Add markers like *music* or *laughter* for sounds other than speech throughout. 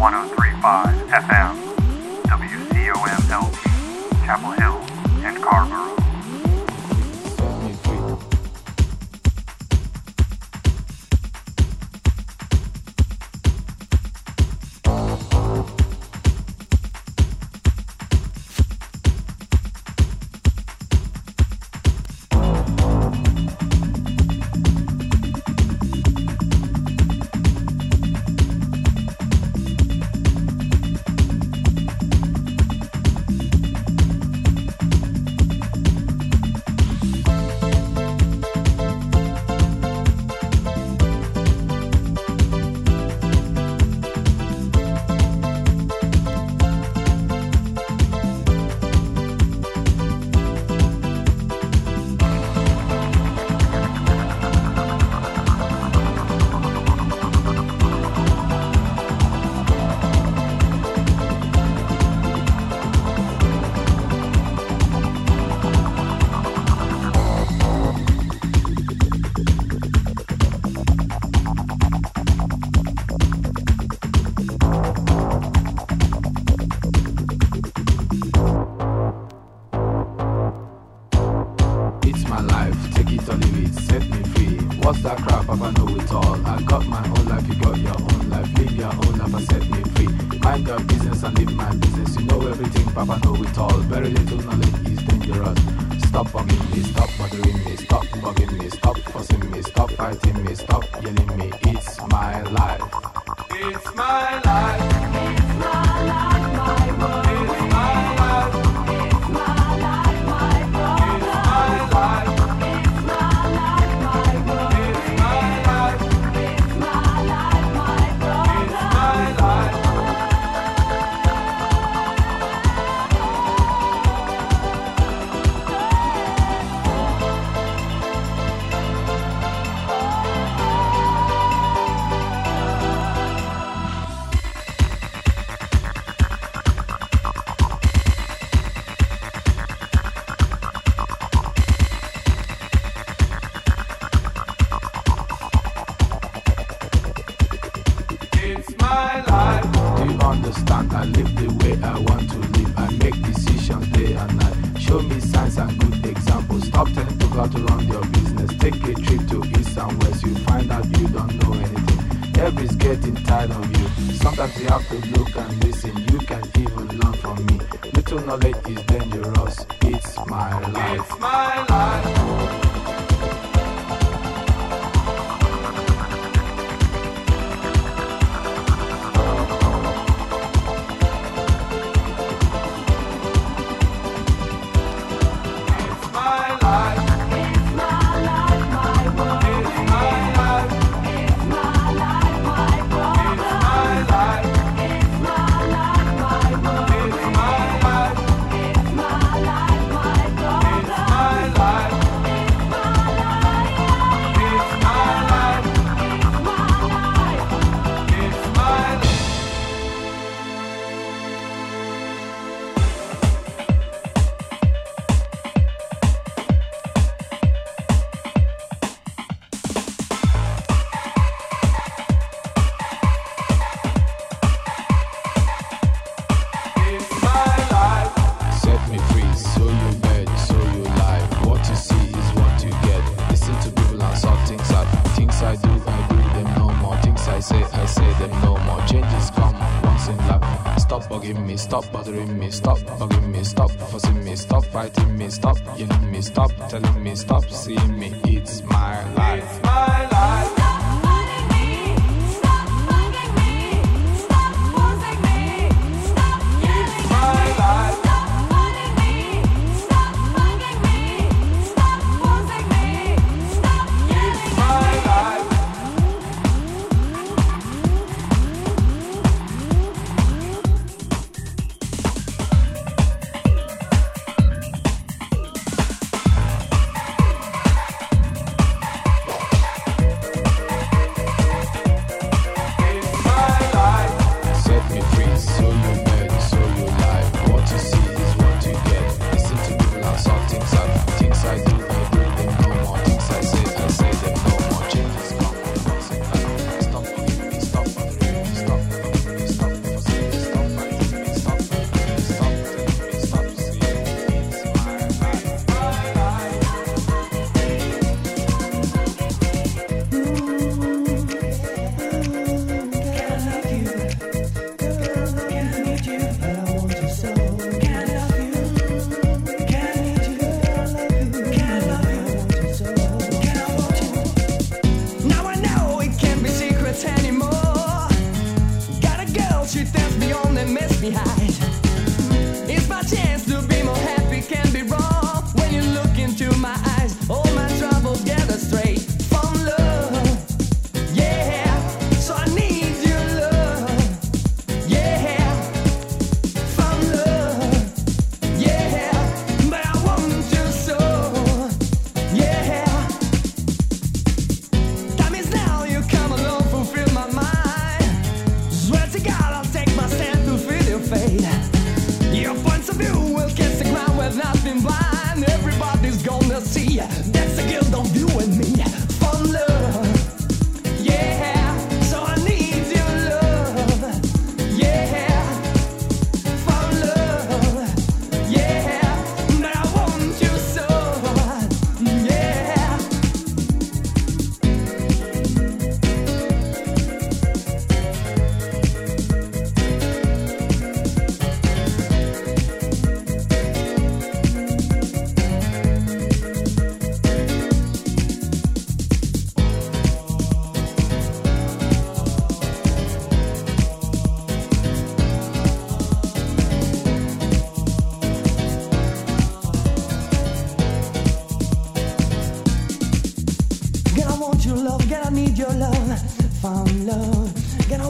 1035 FM, WCOM LP, Chapel Hill.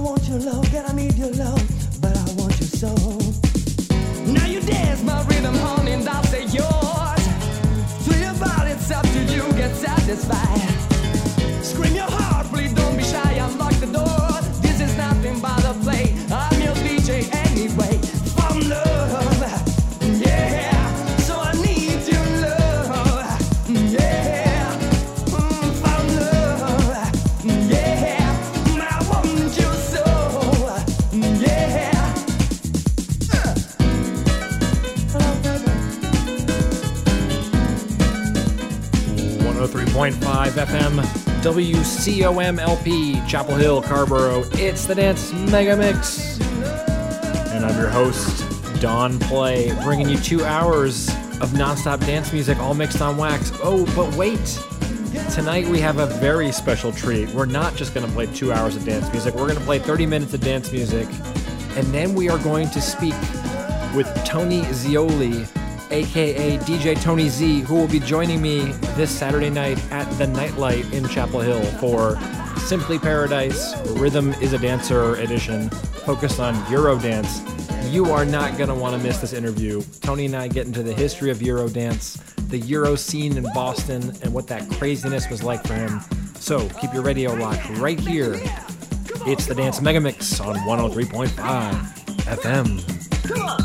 I want your love, girl, I need your love, but I want you so. Now you dance my rhythm, honey, and I'll say yours. Till your body's up to you, get satisfied. WCOMLP, Chapel Hill, Carrboro. It's the Dance Mega Mix. And I'm your host, Don Play, bringing you two hours of nonstop dance music all mixed on wax. Oh, but wait! Tonight we have a very special treat. We're not just going to play two hours of dance music, we're going to play 30 minutes of dance music. And then we are going to speak with Tony Zeoli aka DJ Tony Z, who will be joining me this Saturday night at the Nightlight in Chapel Hill for Simply Paradise Rhythm is a Dancer edition focused on Eurodance. You are not going to want to miss this interview. Tony and I get into the history of Eurodance, the Euro scene in Boston, and what that craziness was like for him. So keep your radio locked right here. It's the Dance Megamix on 103.5 FM.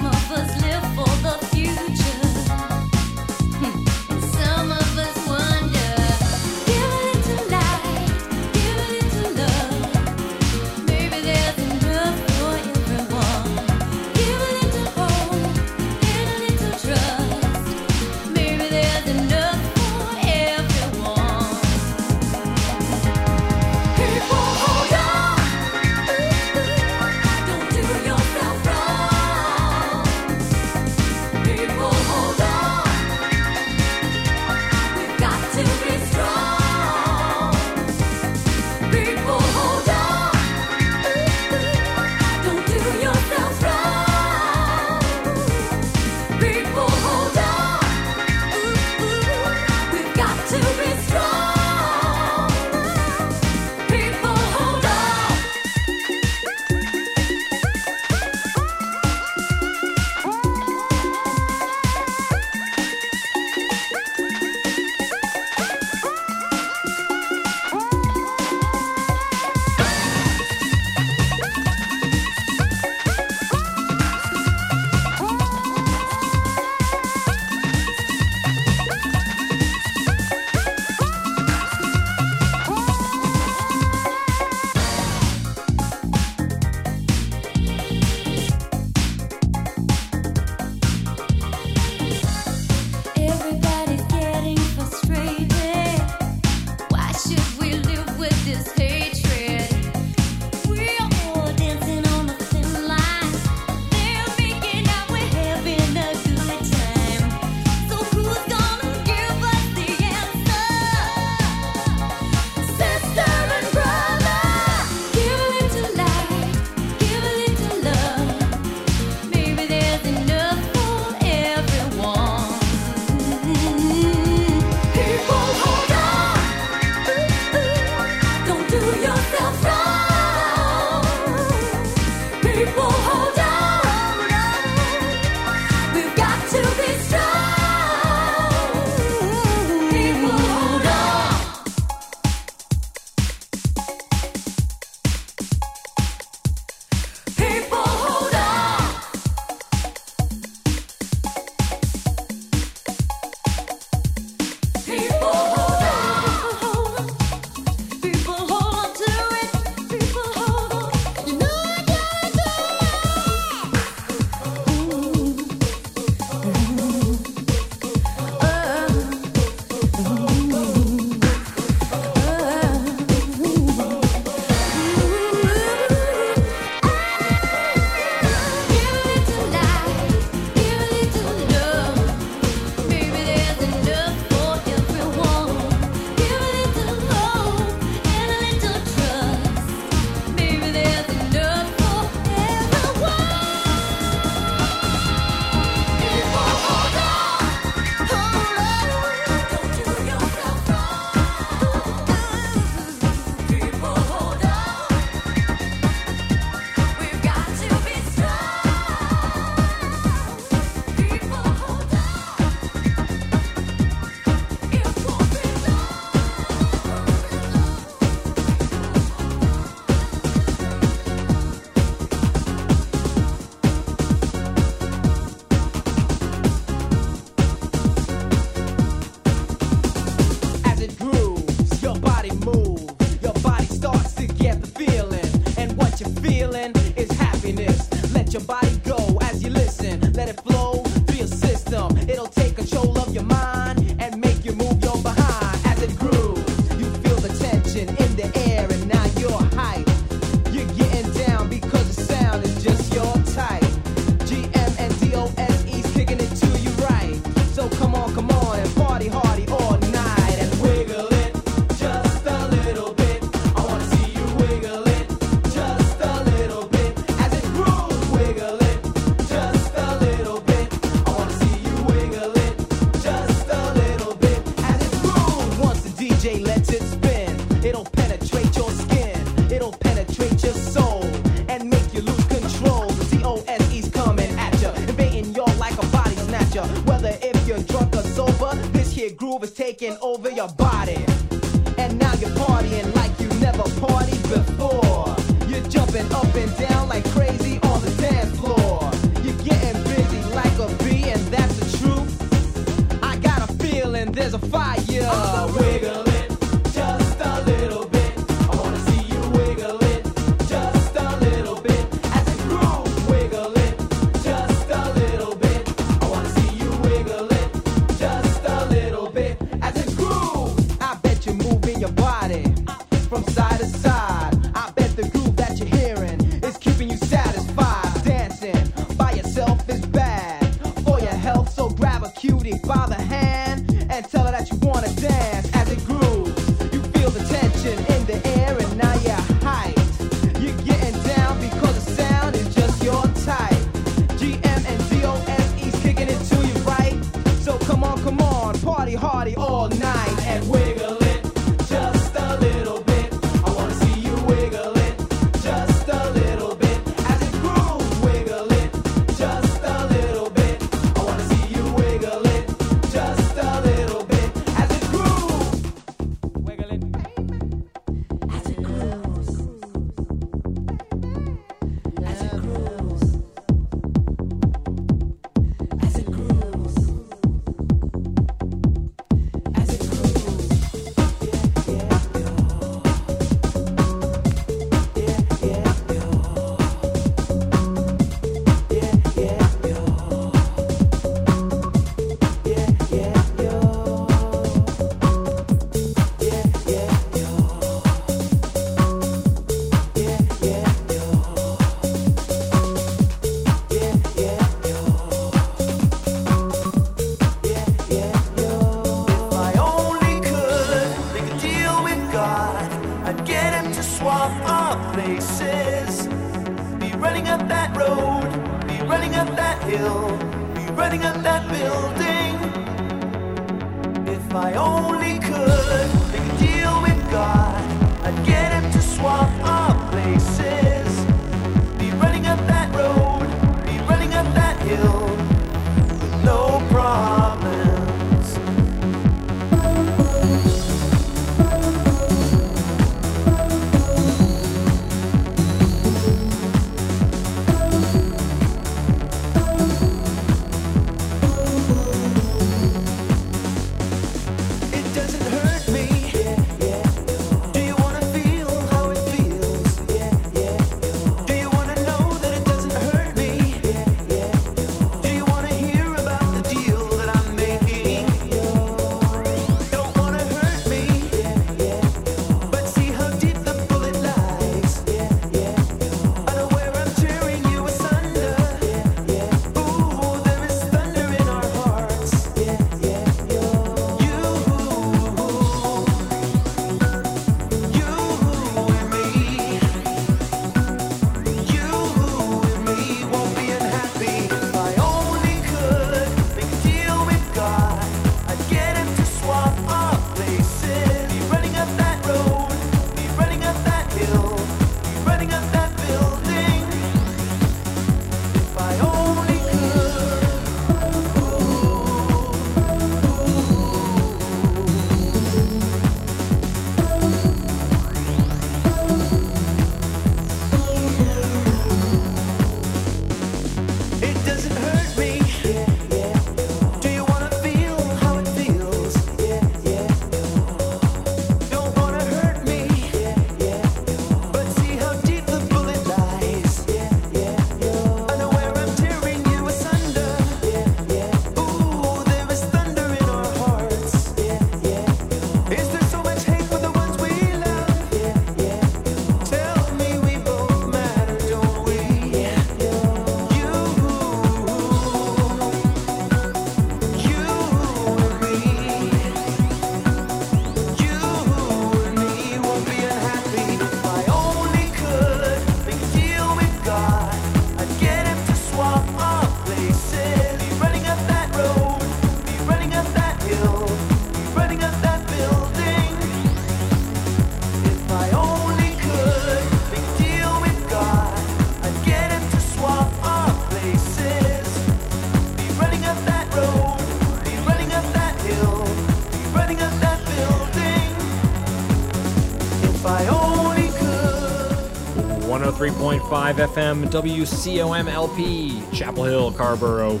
FM WCOM LP, Chapel Hill, Carrboro.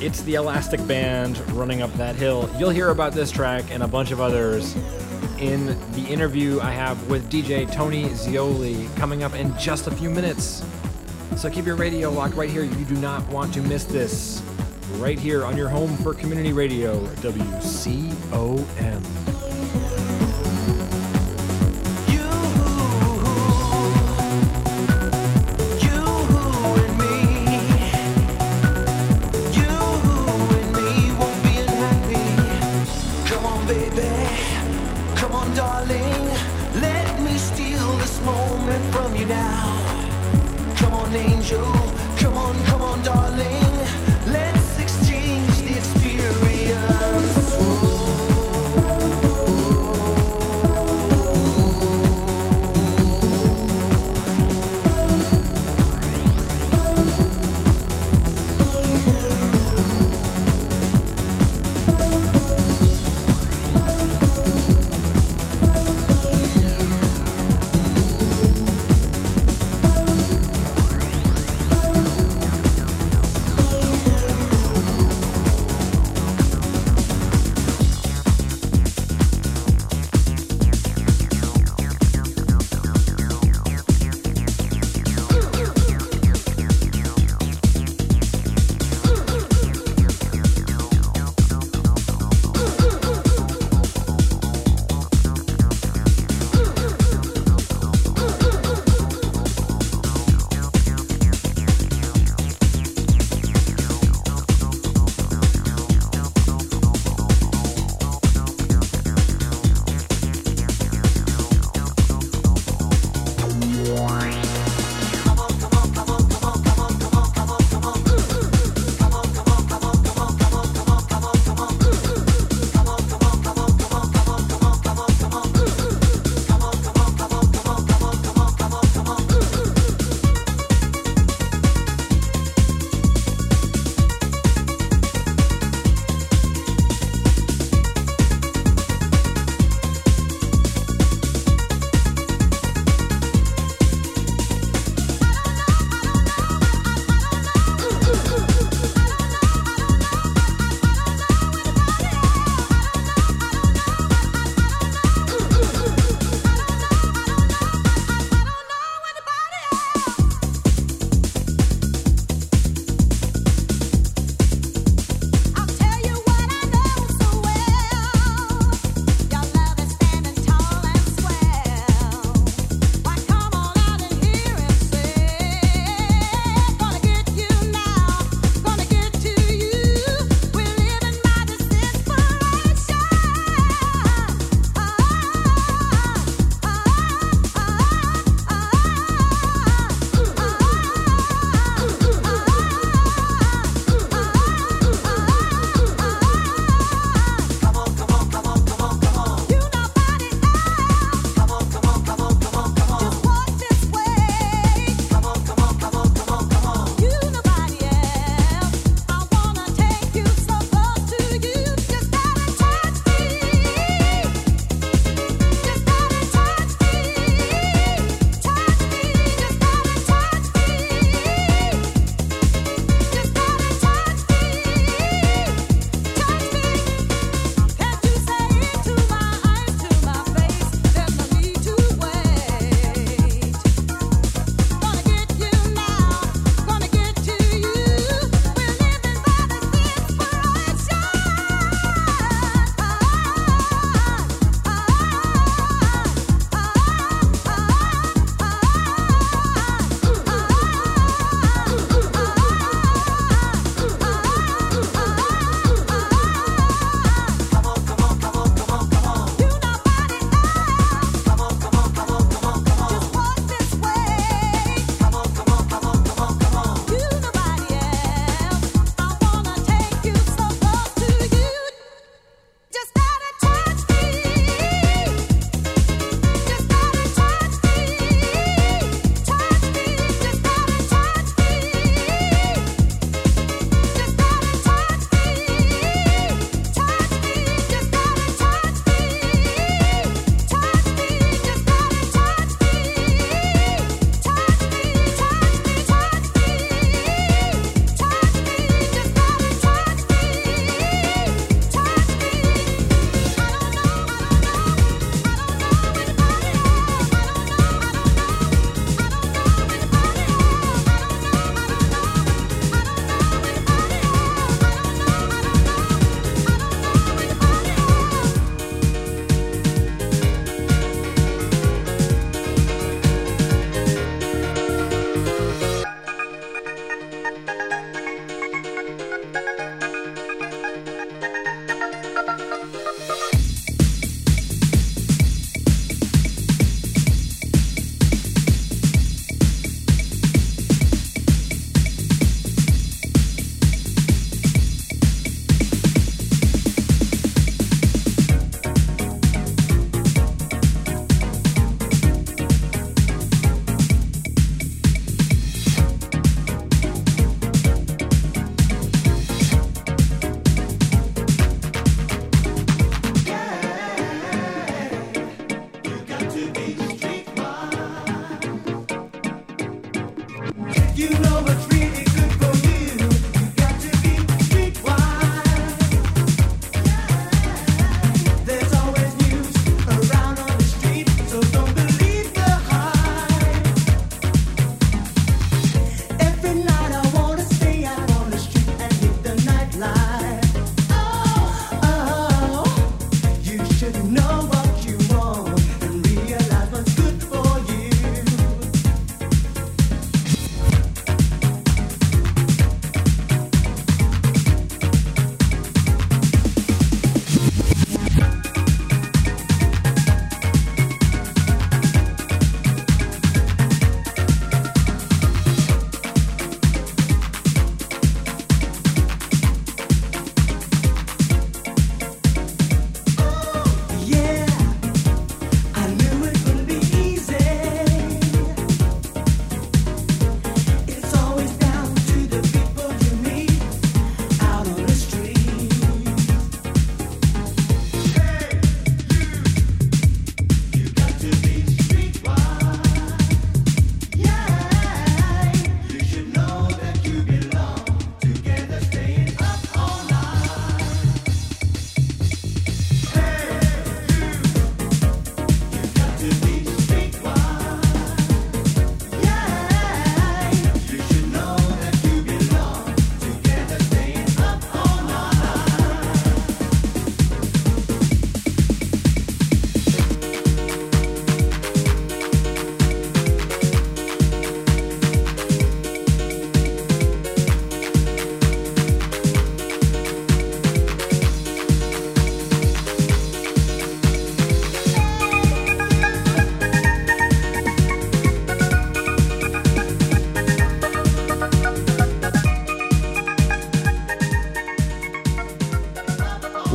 It's the Elastic Band running up that hill. You'll hear about this track and a bunch of others in the interview I have with DJ Tony Zeoli coming up in just a few minutes. So keep your radio locked right here. You do not want to miss this. Right here on your home for community radio, WCOM.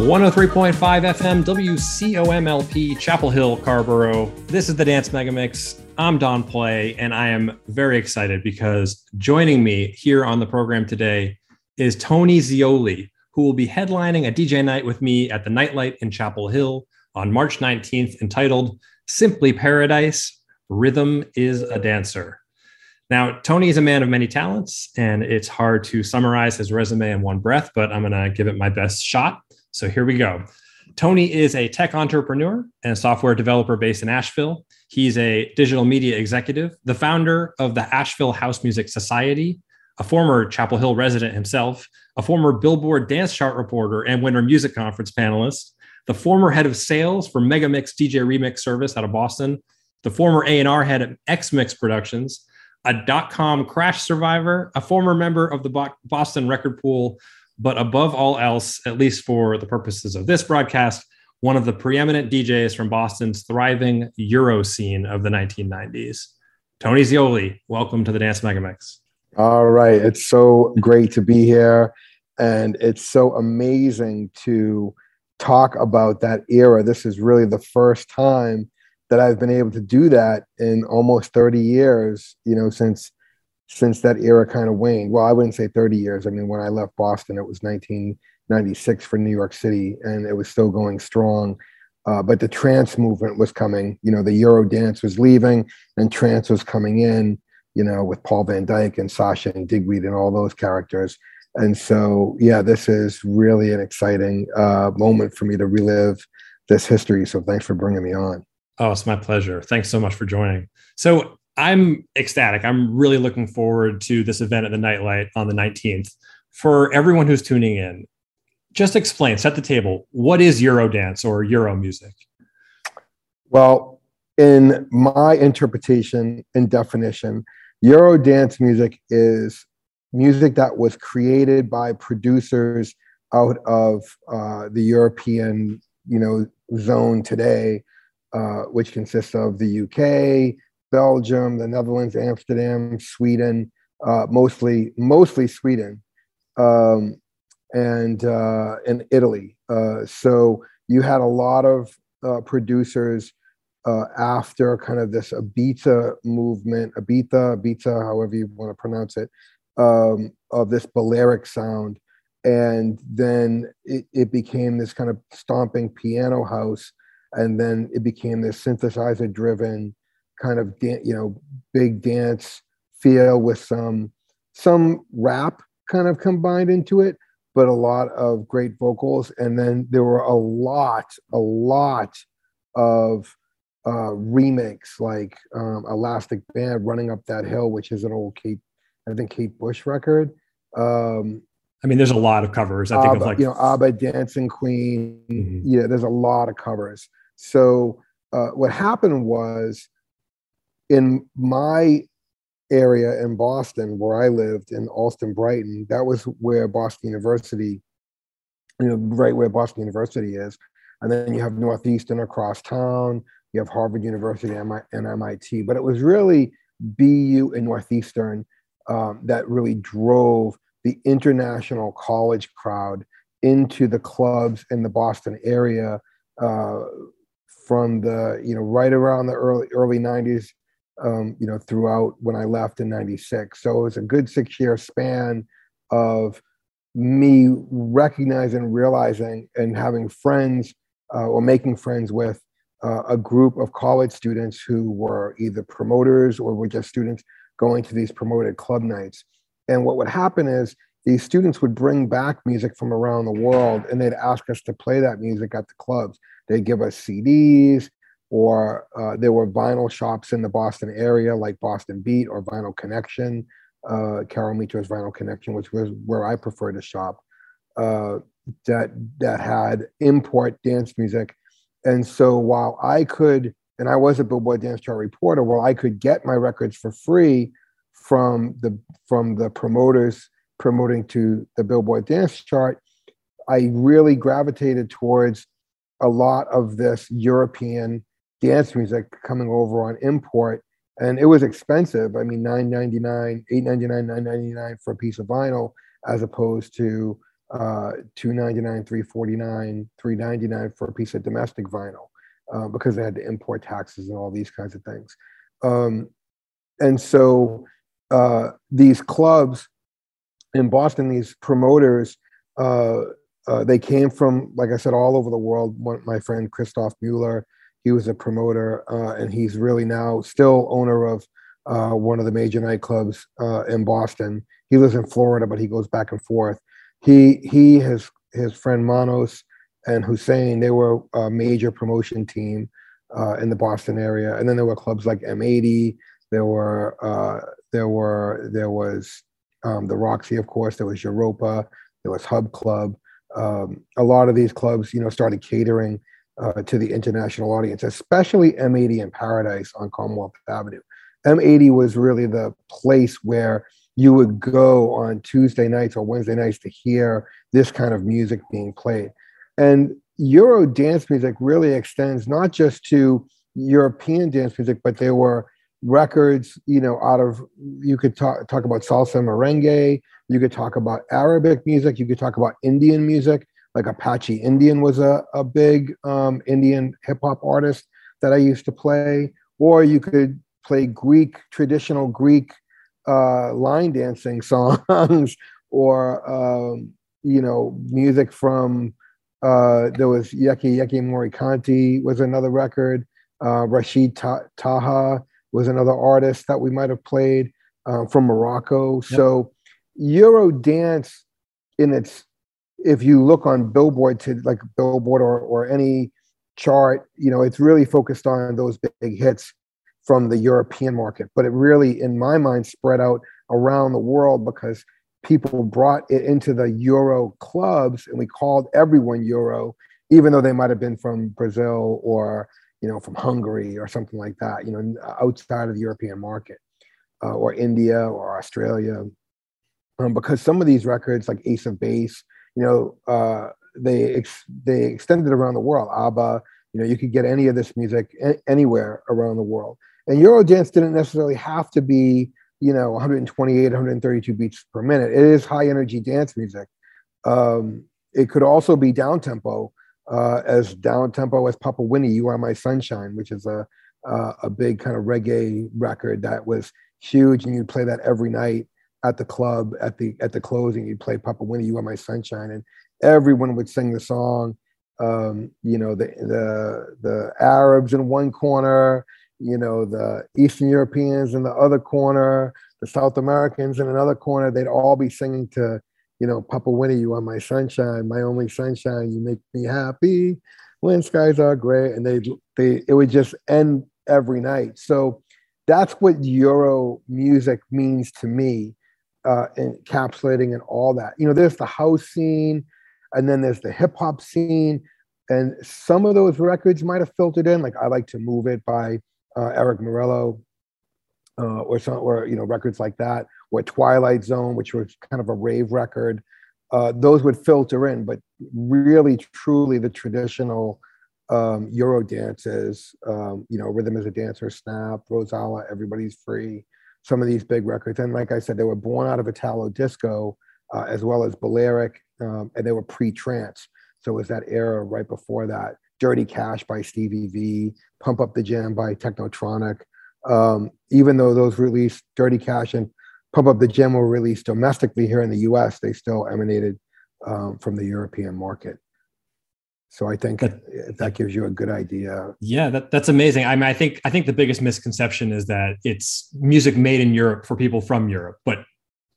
103.5 FM WCOMLP Chapel Hill Carrboro. This is the Dance Megamix. I'm Don Play, and I am very excited because joining me here on the program today is Tony Zeoli, who will be headlining a DJ night with me at the Nightlight in Chapel Hill on March 19th, entitled Simply Paradise Rhythm is a Dancer. Now, Tony is a man of many talents, and it's hard to summarize his resume in one breath, but I'm going to give it my best shot. So here we go. Tony is a tech entrepreneur and a software developer based in Asheville. He's a digital media executive, the founder of the Asheville House Music Society, a former Chapel Hill resident himself, a former Billboard dance chart reporter and Winter Music Conference panelist, the former head of sales for Megamix DJ Remix service out of Boston, the former A&R head at X-Mix Productions, a dot-com crash survivor, a former member of the Boston record pool, but above all else, at least for the purposes of this broadcast, one of the preeminent DJs from Boston's thriving Euro scene of the 1990s. Tony Zeoli, welcome to the Dance Megamix. All right. It's so great to be here. And it's so amazing to talk about that era. This is really the first time that I've been able to do that in almost 30 years, you know, since since that era kind of waned. Well, I wouldn't say 30 years. I mean, when I left Boston, it was 1996 for New York City, and it was still going strong. Uh, but the trance movement was coming. You know, the Euro dance was leaving, and trance was coming in. You know, with Paul van Dyk and Sasha and Digweed and all those characters. And so, yeah, this is really an exciting uh, moment for me to relive this history. So, thanks for bringing me on. Oh, it's my pleasure. Thanks so much for joining. So, I'm ecstatic. I'm really looking forward to this event at the Nightlight on the 19th. For everyone who's tuning in, just explain, set the table. What is Eurodance or Euro music? Well, in my interpretation and definition, Euro dance music is music that was created by producers out of uh, the European, you know, zone today, uh, which consists of the UK, Belgium, the Netherlands, Amsterdam, Sweden, uh, mostly mostly Sweden, um, and uh, and Italy. Uh, so you had a lot of uh, producers uh, after kind of this Ibiza movement, Ibiza, Ibiza, however you want to pronounce it, um, of this Balearic sound. And then it, it became this kind of stomping piano house. And then it became this synthesizer driven kind of, you know, big dance feel with some some rap kind of combined into it, but a lot of great vocals. And then there were a lot, a lot of uh, remakes like um, Elastic Band, Running Up That Hill, which is an old Kate, I think Kate Bush record. Um, I mean, there's a lot of covers. I think ABBA, of like you know ABBA, Dancing Queen. Mhm. Yeah, there's a lot of covers. So uh, what happened was in my area in Boston, where I lived in Allston, Brighton, that was where Boston University, you know, right where Boston University is. And then you have Northeastern across town. You have Harvard University and MIT. But it was really BU and Northeastern um, that really drove the international college crowd into the clubs in the Boston area uh, from the you know right around the early early 90s um, you know throughout when I left in 96 so it was a good six year span of me recognizing realizing and having friends uh, or making friends with uh, a group of college students who were either promoters or were just students going to these promoted club nights and what would happen is these students would bring back music from around the world and they'd ask us to play that music at the clubs. They'd give us CDs, or uh, there were vinyl shops in the Boston area like Boston Beat or Vinyl Connection, uh, Carol Mitra's Vinyl Connection, which was where I prefer to shop, uh, that, that had import dance music. And so while I could, and I was a Billboard Dance Chart reporter, while I could get my records for free from the from the promoters promoting to the Billboard Dance Chart, I really gravitated towards a lot of this European dance music coming over on import. And it was expensive. I mean, nine ninety nine, eight ninety nine, nine ninety nine for a piece of vinyl, as opposed to uh, two ninety nine, three forty nine, three ninety nine for a piece of domestic vinyl, uh, because they had to import taxes and all these kinds of things. Um, and so uh, these clubs in Boston, these promoters, uh, uh, they came from, like I said, all over the world. My friend Christoph Mueller, he was a promoter, uh, and he's really now still owner of uh, one of the major nightclubs uh, in Boston. He lives in Florida, but he goes back and forth. He he his his friend Manos and Hussein, they were a major promotion team uh, in the Boston area, and then there were clubs like M80. There were uh, there were there was um, the Roxy, of course. There was Europa. There was Hub Club. Um, a lot of these clubs, you know, started catering uh, to the international audience, especially M80 in Paradise on Commonwealth Avenue. M80 was really the place where you would go on Tuesday nights or Wednesday nights to hear this kind of music being played. And Euro dance music really extends not just to European dance music, but there were records, you know, out of you could talk talk about salsa merengue, you could talk about Arabic music, you could talk about Indian music, like Apache Indian was a, a big um, Indian hip hop artist that I used to play, or you could play Greek traditional Greek uh, line dancing *laughs* songs, or um, you know, music from uh, there was Yeke Yeke Morikanti was another record. Uh, Rachid Ta- Taha was another artist that we might have played um, from Morocco. So Euro dance in its if you look on Billboard to like Billboard or or any chart, you know, it's really focused on those big hits from the European market. But it really, in my mind, spread out around the world because people brought it into the Euro clubs and we called everyone Euro, even though they might have been from Brazil or you know from Hungary or something like that, you know, outside of the European market, uh, or India or Australia, um, because some of these records like Ace of Base, you know, uh, they ex- they extended around the world. ABBA, you know, you could get any of this music a- anywhere around the world. And Eurodance didn't necessarily have to be, you know, 128, 132 beats per minute. It is high energy dance music. Um, it could also be down tempo, uh, as down tempo as Papa Winnie, "You Are My Sunshine," which is a uh, a big kind of reggae record that was huge, and you'd play that every night at the club at the at the closing. You'd play Papa Winnie, "You Are My Sunshine," and everyone would sing the song. Um, you know, the the the Arabs in one corner, you know, the Eastern Europeans in the other corner, the South Americans in another corner, they'd all be singing to, you know, Papa Winnie, you are my sunshine, my only sunshine, you make me happy when skies are gray. And they, they, it would just end every night. So that's what Euro music means to me, uh, encapsulating and all that. You know, there's the house scene, and then there's the hip hop scene, and some of those records might have filtered in. Like I like to move it by uh, Erick Morillo, uh, or some, or you know, records like that, or Twilight Zone, which was kind of a rave record. Uh, those would filter in, but really, truly, the traditional um, Euro dances, um, you know, Rhythm is a Dancer, Snap, Rozalla, Everybody's Free, some of these big records. And like I said, they were born out of Italo disco uh, as well as Balearic, um, and they were pre trance. So it was that era right before that. Dirty Cash by Stevie V, Pump Up the Jam by Technotronic. Um, even though those released Dirty Cash and Pump Up the Jam were released domestically here in the US, they still emanated um, from the European market. So I think that, if that gives you a good idea. Yeah, that, that's amazing. I mean, I think I think the biggest misconception is that it's music made in Europe for people from Europe, but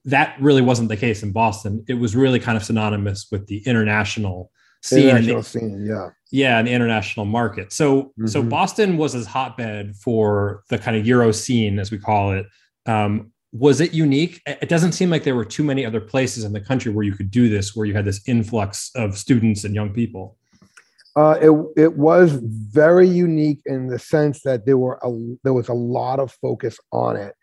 that really wasn't the case in Boston. It was really kind of synonymous with the international scene. International the, scene, yeah. Yeah, in the international market. So mm-hmm. so Boston was his hotbed for the kind of Euro scene, as we call it. Um, was it unique? It doesn't seem like there were too many other places in the country where you could do this, where you had this influx of students and young people. Uh, it it was very unique in the sense that there were a, there was a lot of focus on it,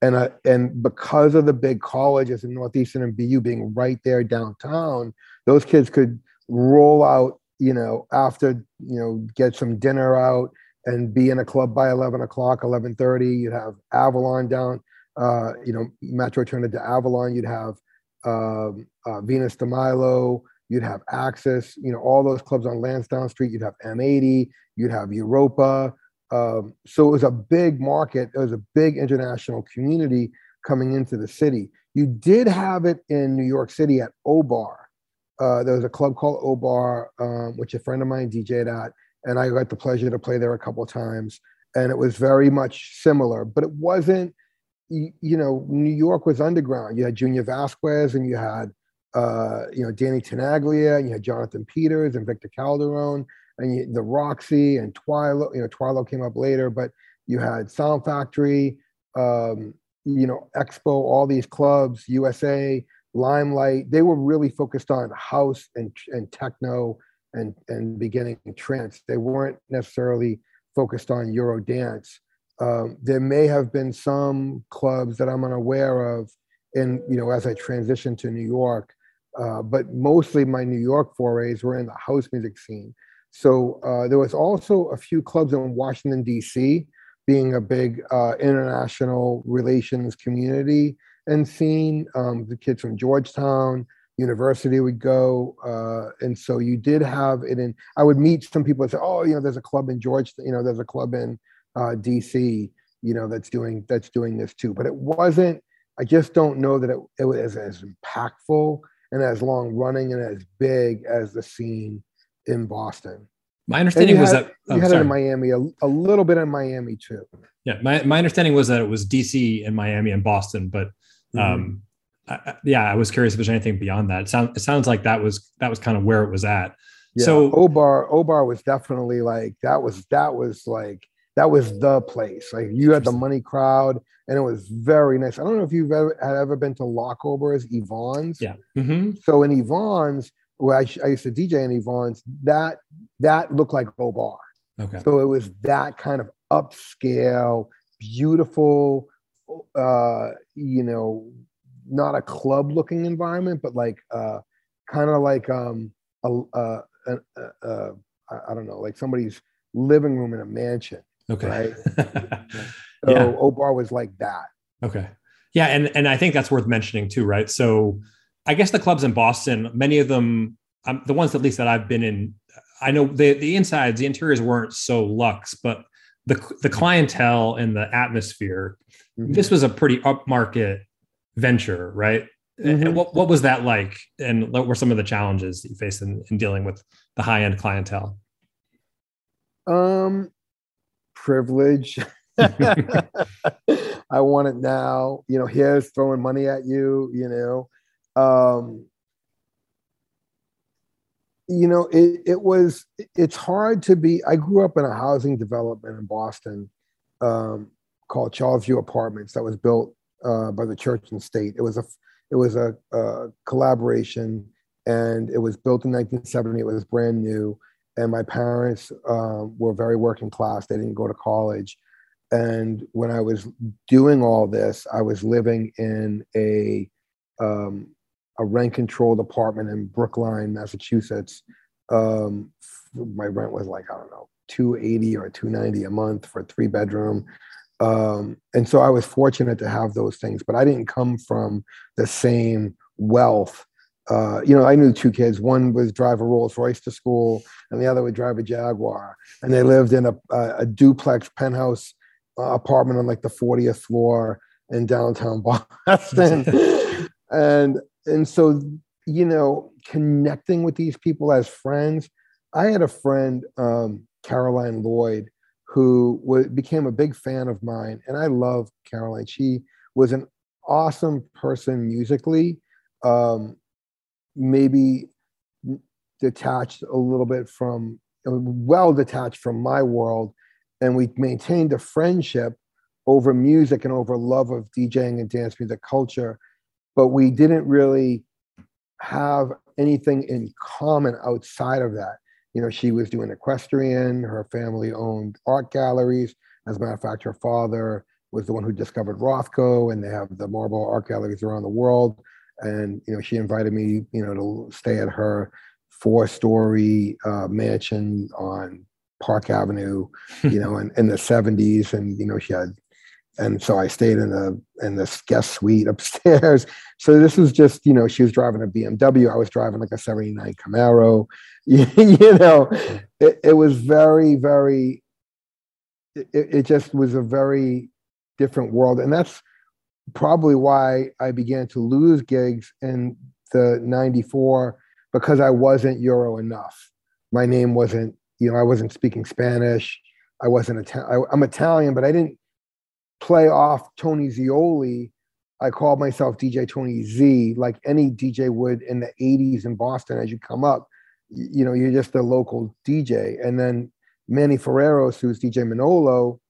and uh, and because of the big colleges in Northeastern and BU being right there downtown, those kids could roll out, you know, after you know get some dinner out and be in a club by eleven o'clock, eleven thirty. You'd have Avalon down, uh, you know, Metro turned into Avalon. You'd have um, uh, Venus de Milo You'd have Access, you know, all those clubs on Lansdowne Street. You'd have M80. You'd have Europa. Um, so it was a big market. It was a big international community coming into the city. You did have it in New York City at O-Bar. Uh, there was a club called O-Bar, um, which a friend of mine DJed at, and I got the pleasure to play there a couple of times. And it was very much similar, but it wasn't. You know, New York was underground. You had Junior Vasquez, and you had uh, you know, Danny Tenaglia, you had Jonathan Peters and Victor Calderone, and you, the Roxy and Twilo. You know, Twilo came up later, but you had Sound Factory, um, you know, Expo, all these clubs, USA, Limelight. They were really focused on house and and techno and and beginning trance. They weren't necessarily focused on Euro dance. Um, there may have been some clubs that I'm unaware of, and you know, as I transitioned to New York, uh, but mostly my New York forays were in the house music scene. So uh, there was also a few clubs in Washington D.C. being a big uh, international relations community and scene. Um, the kids from Georgetown University would go, uh, and so you did have it in. I would meet some people and say, "Oh, you know, there's a club in Georgetown. You know, there's a club in uh, D.C. You know, that's doing that's doing this too." But it wasn't. I just don't know that it, it was as impactful and as long running and as big as the scene in Boston. My understanding was had, that oh, you had sorry. it in Miami, a, a, little bit in Miami too. Yeah, my, my understanding was that it was DC and Miami and Boston, but mm-hmm. um, I, yeah, I was curious if there's anything beyond that. It sounds it sounds like that was that was kind of where it was at. Yeah, so O-Bar O-Bar was definitely like that was that was like that was the place. Like you had the money crowd, and it was very nice. I don't know if you've ever had ever been to Locke-Ober's Yvonne's. Yeah. Mm-hmm. So in Yvonne's, where I, I, used to DJ in Yvonne's, that that looked like O Bar. Okay. So it was that kind of upscale, beautiful, uh, you know, not a club looking environment, but like uh, kind of like um, a, a, a, a, I don't know, like somebody's living room in a mansion. Okay. Right. *laughs* so yeah. O-Bar was like that. Okay. Yeah, and and I think that's worth mentioning too, right? So I guess the clubs in Boston, many of them, um, the ones at least that I've been in, I know the the insides, the interiors weren't so luxe, but the the clientele and the atmosphere, mm-hmm. this was a pretty upmarket venture, right? Mm-hmm. And what what was that like? And what were some of the challenges that you faced in, in dealing with the high end clientele? Um, privilege. *laughs* *laughs* I want it now. You know, here's throwing money at you. You know, um, you know, it it was. It's hard to be. I grew up in a housing development in Boston um, called Charlesview Apartments that was built uh, by the church and state. It was a it was a, a collaboration, and it was built in 1970. It was brand new, and my parents um, were very working class. They didn't go to college, and when I was doing all this, I was living in a um, a rent controlled apartment in Brookline, Massachusetts. Um, my rent was like I don't know 280 or 290 a month for a three bedroom um, and so I was fortunate to have those things, but I didn't come from the same wealth. Uh, you know, I knew two kids. One was drive a Rolls Royce to school, and the other would drive a Jaguar. And they lived in a, a, a duplex penthouse uh, apartment on like the 40th floor in downtown *laughs* Boston. *laughs* and and so you know, connecting with these people as friends. I had a friend, um, Caroline Lloyd, who w- became a big fan of mine. And I love Caroline. She was an awesome person musically, um, maybe detached a little bit from, well detached from my world. And we maintained a friendship over music and over love of DJing and dance music culture. But we didn't really have anything in common outside of that you know, she was doing equestrian. Her family owned art galleries. As a matter of fact, her father was the one who discovered Rothko, and they have the Marlborough art galleries around the world. And you know, she invited me, you know, to stay at her four-story uh, mansion on Park Avenue, *laughs* you know, in, in the '70s. And you know, she had, and so I stayed in the in this guest suite *laughs* upstairs. So this was just, you know, she was driving a BMW. I was driving like a '79 Camaro *laughs* you know, it, it was very, very, it, it just was a very different world. And that's probably why I began to lose gigs in the 94 because I wasn't Euro enough. My name wasn't, you know, I wasn't speaking Spanish. I wasn't Italian. I'm Italian, but I didn't play off Tony Zeoli. I called myself DJ Tony Z, like any DJ would in the 80s in Boston as you come up you know, you're just a local DJ. And then Manny Ferreros, who's DJ Manolo,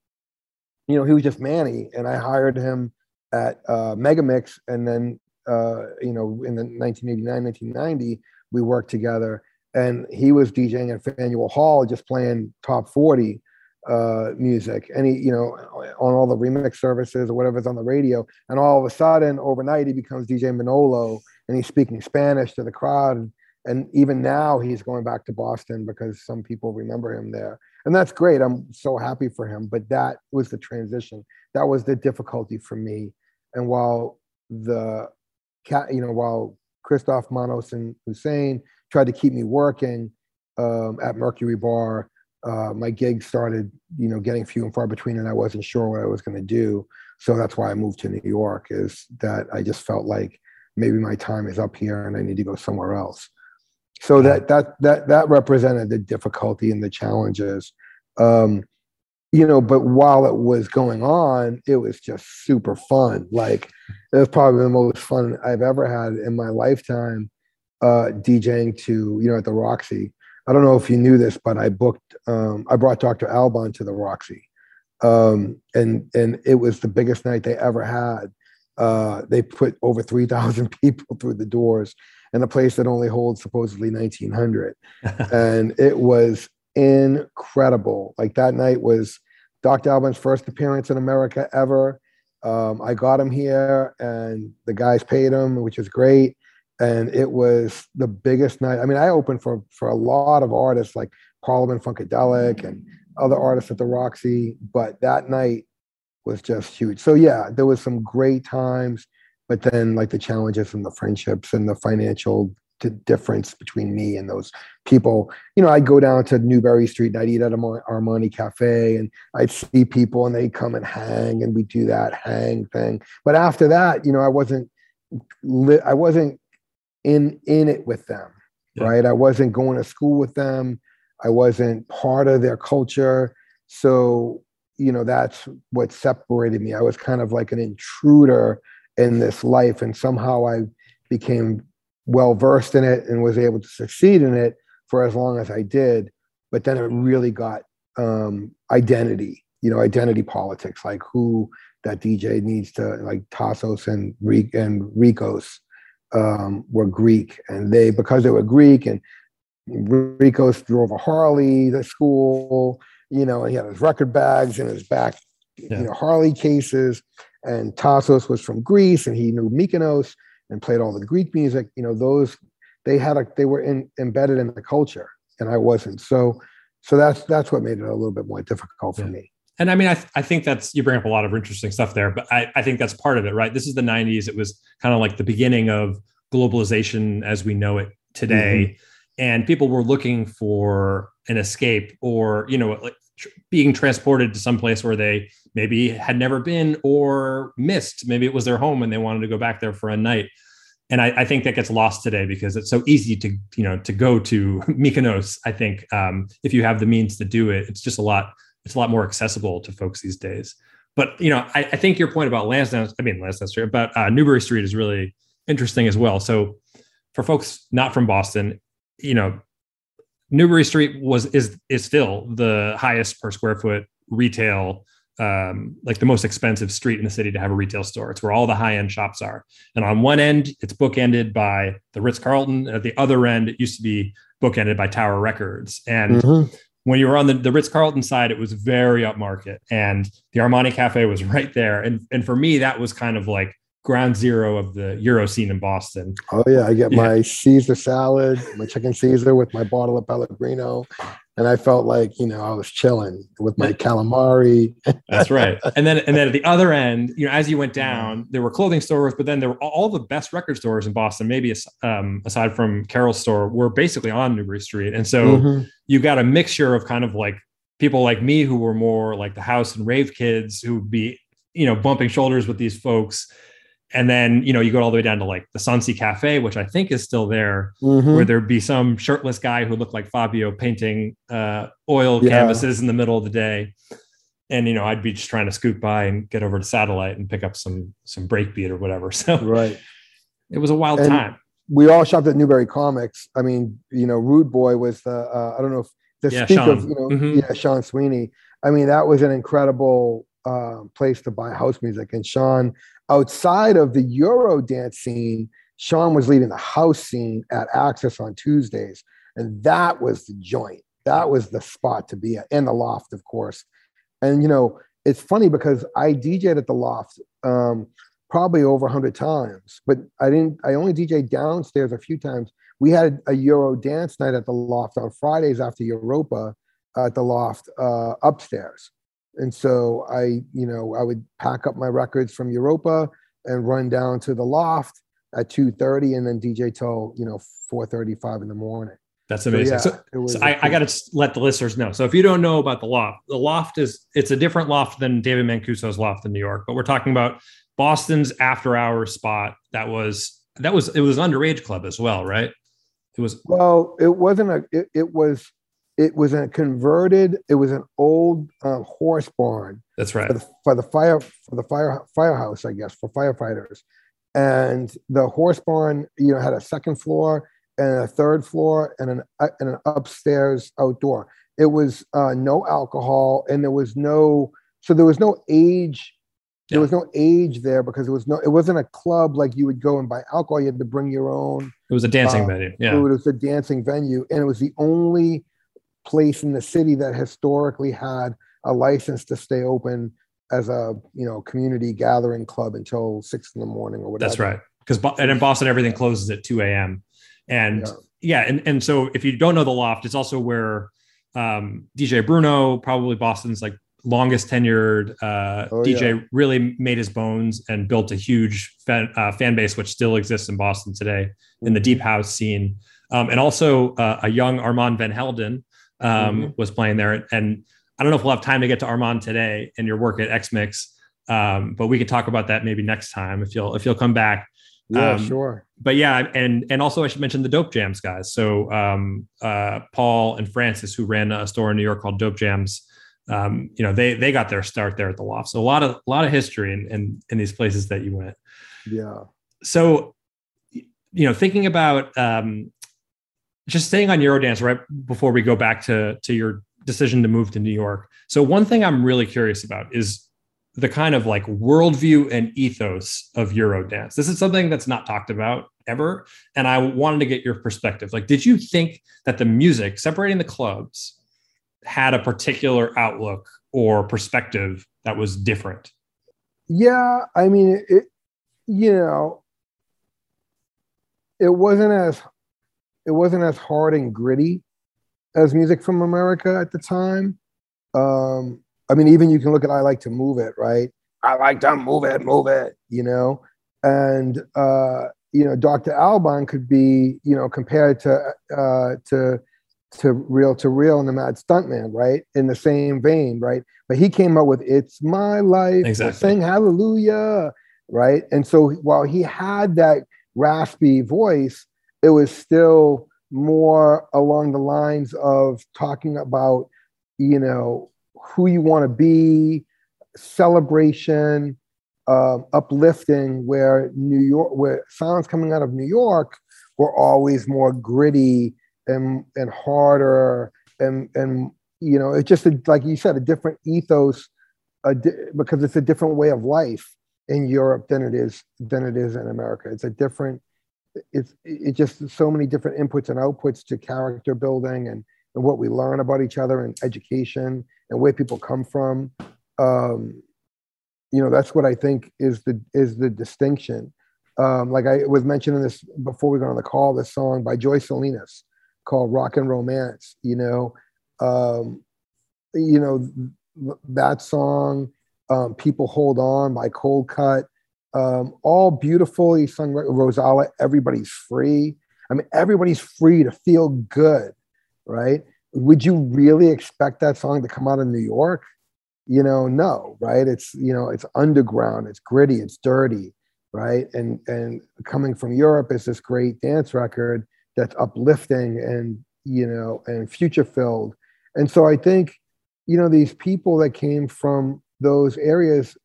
you know, he was just Manny, and I hired him at uh, Megamix, and then uh, you know, in the 1989, 1990, we worked together, and he was DJing at Faneuil Hall, just playing top 40 uh, music, he, you know, on all the remix services or whatever's on the radio, and all of a sudden, overnight, he becomes DJ Manolo, and he's speaking Spanish to the crowd and even now he's going back to Boston because some people remember him there. And that's great. I'm so happy for him. But that was the transition. That was the difficulty for me. And while the cat, you know, while Christoph Manos and Hussein tried to keep me working um, at Mercury Bar, uh, my gigs started, you know, getting few and far between, and I wasn't sure what I was going to do. So that's why I moved to New York. Is that I just felt like maybe my time is up here, and I need to go somewhere else. So that that that that represented the difficulty and the challenges. Um you know but while it was going on it was just super fun. Like it was probably the most fun i've ever had in my lifetime uh djing to you know at the roxy. I don't know if you knew this but i booked um i brought dr alban to the roxy. Um and and it was the biggest night they ever had. Uh they put over 3000 *laughs* people through the doors in a place that only holds supposedly 1900 *laughs* and it was incredible. Like that night was dr alban's first appearance in america ever. Um, i got him here and the guys paid him which is great and it was the biggest night. I mean i opened for for a lot of artists like parliament funkadelic and other artists at the roxy but that night was just huge. So yeah there was some great times but then like the challenges and the friendships and the financial difference between me and those people. You know i'd go down to newbury street and i'd eat at a armani cafe and i'd see people and they'd come and hang and we'd do that hang thing. But after that you know i wasn't i wasn't in in it with them yeah. right? I wasn't going to school with them. I wasn't part of their culture. So you know that's what separated me. I was kind of like an intruder in this life and somehow i became well versed in it and was able to succeed in it for as long as i did. But then it really got um identity you know identity politics like who that dj needs to like tassos and and ricos um were greek and they because they were greek and ricos drove a harley to school you know, and he had his record bags in his back, Yeah. you know, Harley cases. And Tassos was from Greece, and he knew Mykonos and played all the Greek music. You know, those they had a they were in, embedded in the culture, and I wasn't. So, so that's that's what made it a little bit more difficult for Yeah. me. And I mean, I, th- I think that's you bring up a lot of interesting stuff there, but I, I think that's part of it, right? This is the 90s. It was kind of like the beginning of globalization as we know it today. And people were looking for an escape or, you know, like tr- being transported to some place where they maybe had never been or missed. Maybe it was their home and they wanted to go back there for a night. And I, I think that gets lost today because it's so easy to, you know, to go to *laughs* Mykonos. I think um, if you have the means to do it, it's just a lot it's a lot more accessible to folks these days. But you know, I, I think your point about Lansdowne, I mean Lansdowne Street, about uh, Newbury Street is really interesting as well. So for folks not from Boston, you know, Newbury Street was is is still the highest per square foot retail, um, like the most expensive street in the city to have a retail store. It's where all the high end shops are. And on one end, it's bookended by the Ritz Carlton. At the other end, it used to be bookended by Tower Records. And Mhm. When you were on the, the Ritz Carlton side, it was very upmarket, and the Armani Cafe was *laughs* right there. And and for me, that was kind of like ground zero of the Euro scene in Boston. Oh yeah, I get Yeah. my Caesar salad, my chicken Caesar with my bottle of Pellegrino, and I felt like you know I was chilling with my calamari. That's right. *laughs* And then and then at the other end, you know, as you went down, there were clothing stores, but then there were all the best record stores in Boston, maybe um, aside from Carol's store, were basically on Newbury Street. And so Mhm. you got a mixture of kind of like people like me who were more like the house and rave kids who would be, you know, bumping shoulders with these folks. And then, you know, you go all the way down to like the Sonsie Cafe, which I think is still there, Mhm. where there'd be some shirtless guy who looked like Fabio painting uh, oil Yeah. canvases in the middle of the day. And you know, I'd be just trying to scoot by and get over to satellite and pick up some some breakbeat or whatever. *laughs* So Right. it was a wild And- time. we all shopped at Newbury Comics. I mean, you know, Rude Boy was the uh, I don't know if the Yeah, speak of you know Mhm. yeah Sean Sweeney. I mean, that was an incredible uh, place to buy house music. And Sean, outside of the Euro dance scene, Sean was leading the house scene at Access on Tuesdays, and that was the joint. That was the spot to be at, the Loft, of course. And you know, it's funny because I DJ'd at the Loft. Um, probably over 100 times but i didn't i only dj downstairs a few times we had a euro dance night at the loft on fridays after europa at the loft uh, upstairs and so i you know i would pack up my records from europa and run down to the loft at 2.30 and then dj till you know 4.35 in the morning That's So, amazing. yeah, So, was so a I, I got to let the listeners know. So if you don't know about the loft, the loft is it's a different loft than David Mancuso's loft in New York, but we're talking about Boston's after hours spot. That was that was it was an underage club as well, right? It was Well, it wasn't a. It, it was. It was a converted. It was an old uh, horse barn that's right. for the, for the fire for the fire firehouse, I guess, for firefighters. And the horse barn, you know, had a second floor and a third floor and an uh, and an upstairs outdoor. It was uh, no alcohol and there was no. So there was no age. There Yeah. was no age there because it was no. It wasn't a club like you would go and buy alcohol. You had to bring your own It was a dancing uh, venue. Yeah. it was a dancing venue, and it was the only place in the city that historically had a license to stay open as a you know community gathering club until six in the morning or whatever. That's right. Because and in Boston, everything closes at 2 a.m. And Yeah. yeah, and, and so if you don't know the loft, it's also where um, DJ Bruno, probably Boston's like longest tenured uh, Oh, DJ, yeah. really made his bones and built a huge fan, uh, fan base, which still exists in Boston today in the deep house scene. Um, and also uh, a young Armand Van Helden um, Mhm. was playing there. And I don't know if we'll have time to get to Armand today and your work at X Mix, um, but we could talk about that maybe next time if you'll if you'll come back Yeah, Um, sure. but yeah, and and also I should mention the Dope Jams guys. So um, uh, Paul and Francis, who ran a store in New York called Dope Jams, um, you know, they they got their start there at the loft. So a lot of a lot of history in in, in these places that you went. Yeah. So, you know, thinking about um, just staying on Eurodance right before we go back to to your decision to move to New York. So one thing I'm really curious about is the kind of like worldview and ethos of Eurodance. This is something that's not talked about ever. And I wanted to get your perspective. Like, did you think that the music separating the clubs had a particular outlook or perspective that was different? Yeah, I mean, it, you know, it wasn't as it wasn't as hard and gritty as music from America at the time. Um, I mean, even you can look at I like to move it, right? I like to move it, move it, you know. And uh, you know, Dr. Alban could be, you know, compared to uh, to to Reel 2 Real and the Mad Stuntman, right? In the same vein, right? But he came up with "It's My Life," Exactly. sing Hallelujah, right? And so while he had that raspy voice, it was still more along the lines of talking about, you know, who you want to be, celebration, um, uplifting. Where New York, where sounds coming out of New York were always more gritty and and harder, and and you know, it's just a, like you said, a different ethos, a di- because it's a different way of life in Europe than it is than it is in America. It's a different. It's it's just so many different inputs and outputs to character building and and what we learn about each other and education and where people come from. Um, you know, that's what I think is the is the distinction. Um, like I was mentioning this before we got on the call, this song by Joy Salinas called "Rock and Romance." You know, um, you know that song, um, "People Hold On" by Coldcut, um, all beautiful. He sung Rozalla. Everybody's free. I mean, everybody's free to feel good, right? Would you really expect that song to come out of New York? You know, no, right? It's you know, it's underground, it's gritty, it's dirty, right? And and coming from Europe is this great dance record that's uplifting and you know and future filled. And so I think, you know, these people that came from those areas,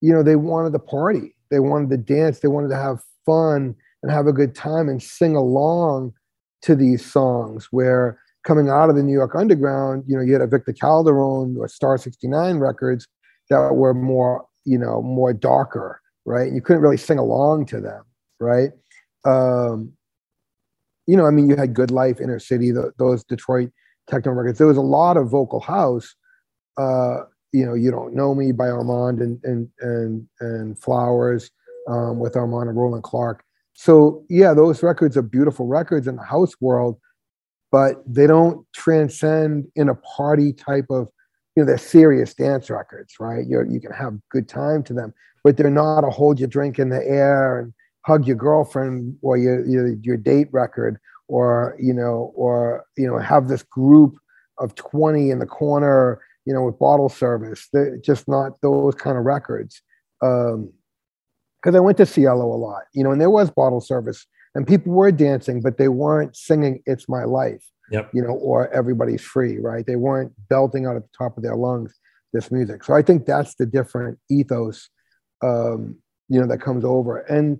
you know, they wanted to party, they wanted to dance, they wanted to have fun and have a good time and sing along to these songs where coming out of the New York underground, you know, you had a Victor Calderone or Star 69 records that were more, you know, more darker, right? You couldn't really sing along to them, right? Um, you know, I mean, you had Good Life, Inner City, the, those Detroit techno records. There was a lot of vocal house. Uh, you know, You Don't Know Me by Armand and and and and Flowers um, with Armand and Roland Clark. So yeah, those records are beautiful records in the house world, but they don't transcend in a party type of, you know, they're serious dance records, right? You you can have good time to them, but they're not a hold your drink in the air and hug your girlfriend or your your, your date record, or you know, or you know, have this group of twenty in the corner, you know, with bottle service. They're just not those kind of records. Um, because I went to Cielo a lot, you know, and there was bottle service and people were dancing, but they weren't singing "It's My Life," Yep. you know, or "Everybody's Free," right? They weren't belting out at the top of their lungs this music. So I think that's the different ethos, um, you know, that comes over. And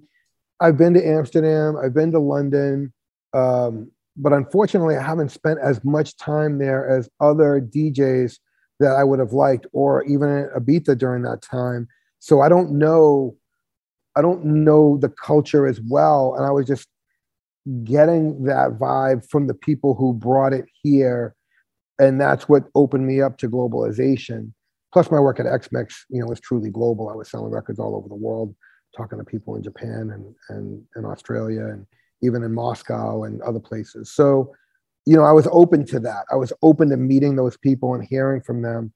I've been to Amsterdam, I've been to London, um, but unfortunately, I haven't spent as much time there as other DJs that I would have liked, or even Ibiza during that time. So I don't know I don't know the culture as well. And I was just getting that vibe from the people who brought it here. And that's what opened me up to globalization. Plus, my work at XMix, you know, was truly global. I was selling records all over the world, talking to people in Japan and and, and Australia and even in Moscow and other places. So, you know, I was open to that. I was open to meeting those people and hearing from them.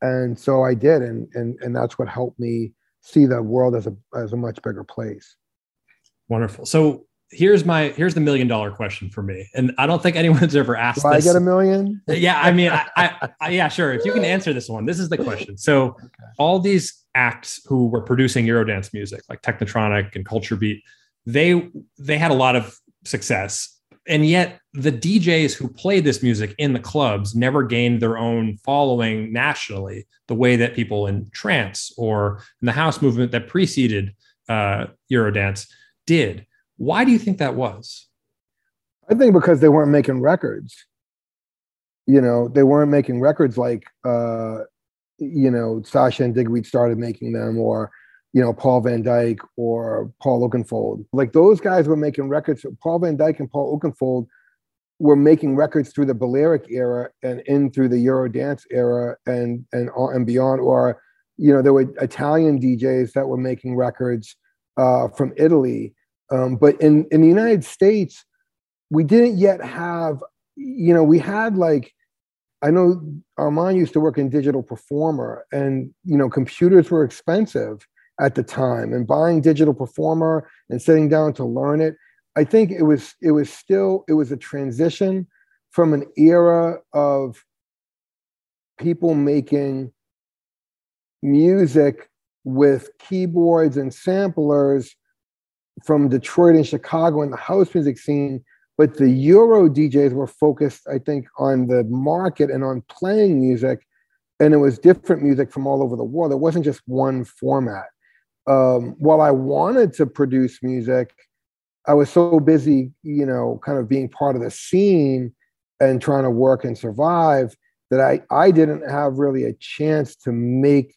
And so I did, and and and that's what helped me see the world as a as a much bigger place. Wonderful. So here's my here's the million dollar question for me, and I don't think anyone's ever asked Do I this. get a million? *laughs* yeah, I mean, I, I, I yeah, sure. If you can answer this one, this is the question. So all these acts who were producing Eurodance music, like Technotronic and Culture Beat, they they had a lot of success and yet the DJs who played this music in the clubs never gained their own following nationally, the way that people in trance or in the house movement that preceded uh, Eurodance did. Why do you think that was? I think because they weren't making records. You know, they weren't making records like, uh, you know, Sasha and Digweed started making them, or you know, Paul van Dyk or Paul Oakenfold. Like those guys were making records. Paul van Dyk and Paul Oakenfold were making records through the Balearic era and in through the Eurodance era and and and beyond. Or you know, there were Italian DJs that were making records uh, from Italy. Um, but in in the United States, we didn't yet have. You know, we had like I know Armand used to work in digital performer, and you know, computers were expensive at the time. And buying digital performer and sitting down to learn it i think it was it was still it was a transition from an era of people making music with keyboards and samplers from detroit and chicago in the house music scene but the euro djs were focused i think on the market and on playing music and it was different music from all over the world. It wasn't just one format um, while I wanted to produce music, I was so busy, you know, kind of being part of the scene and trying to work and survive that I, I didn't have really a chance to make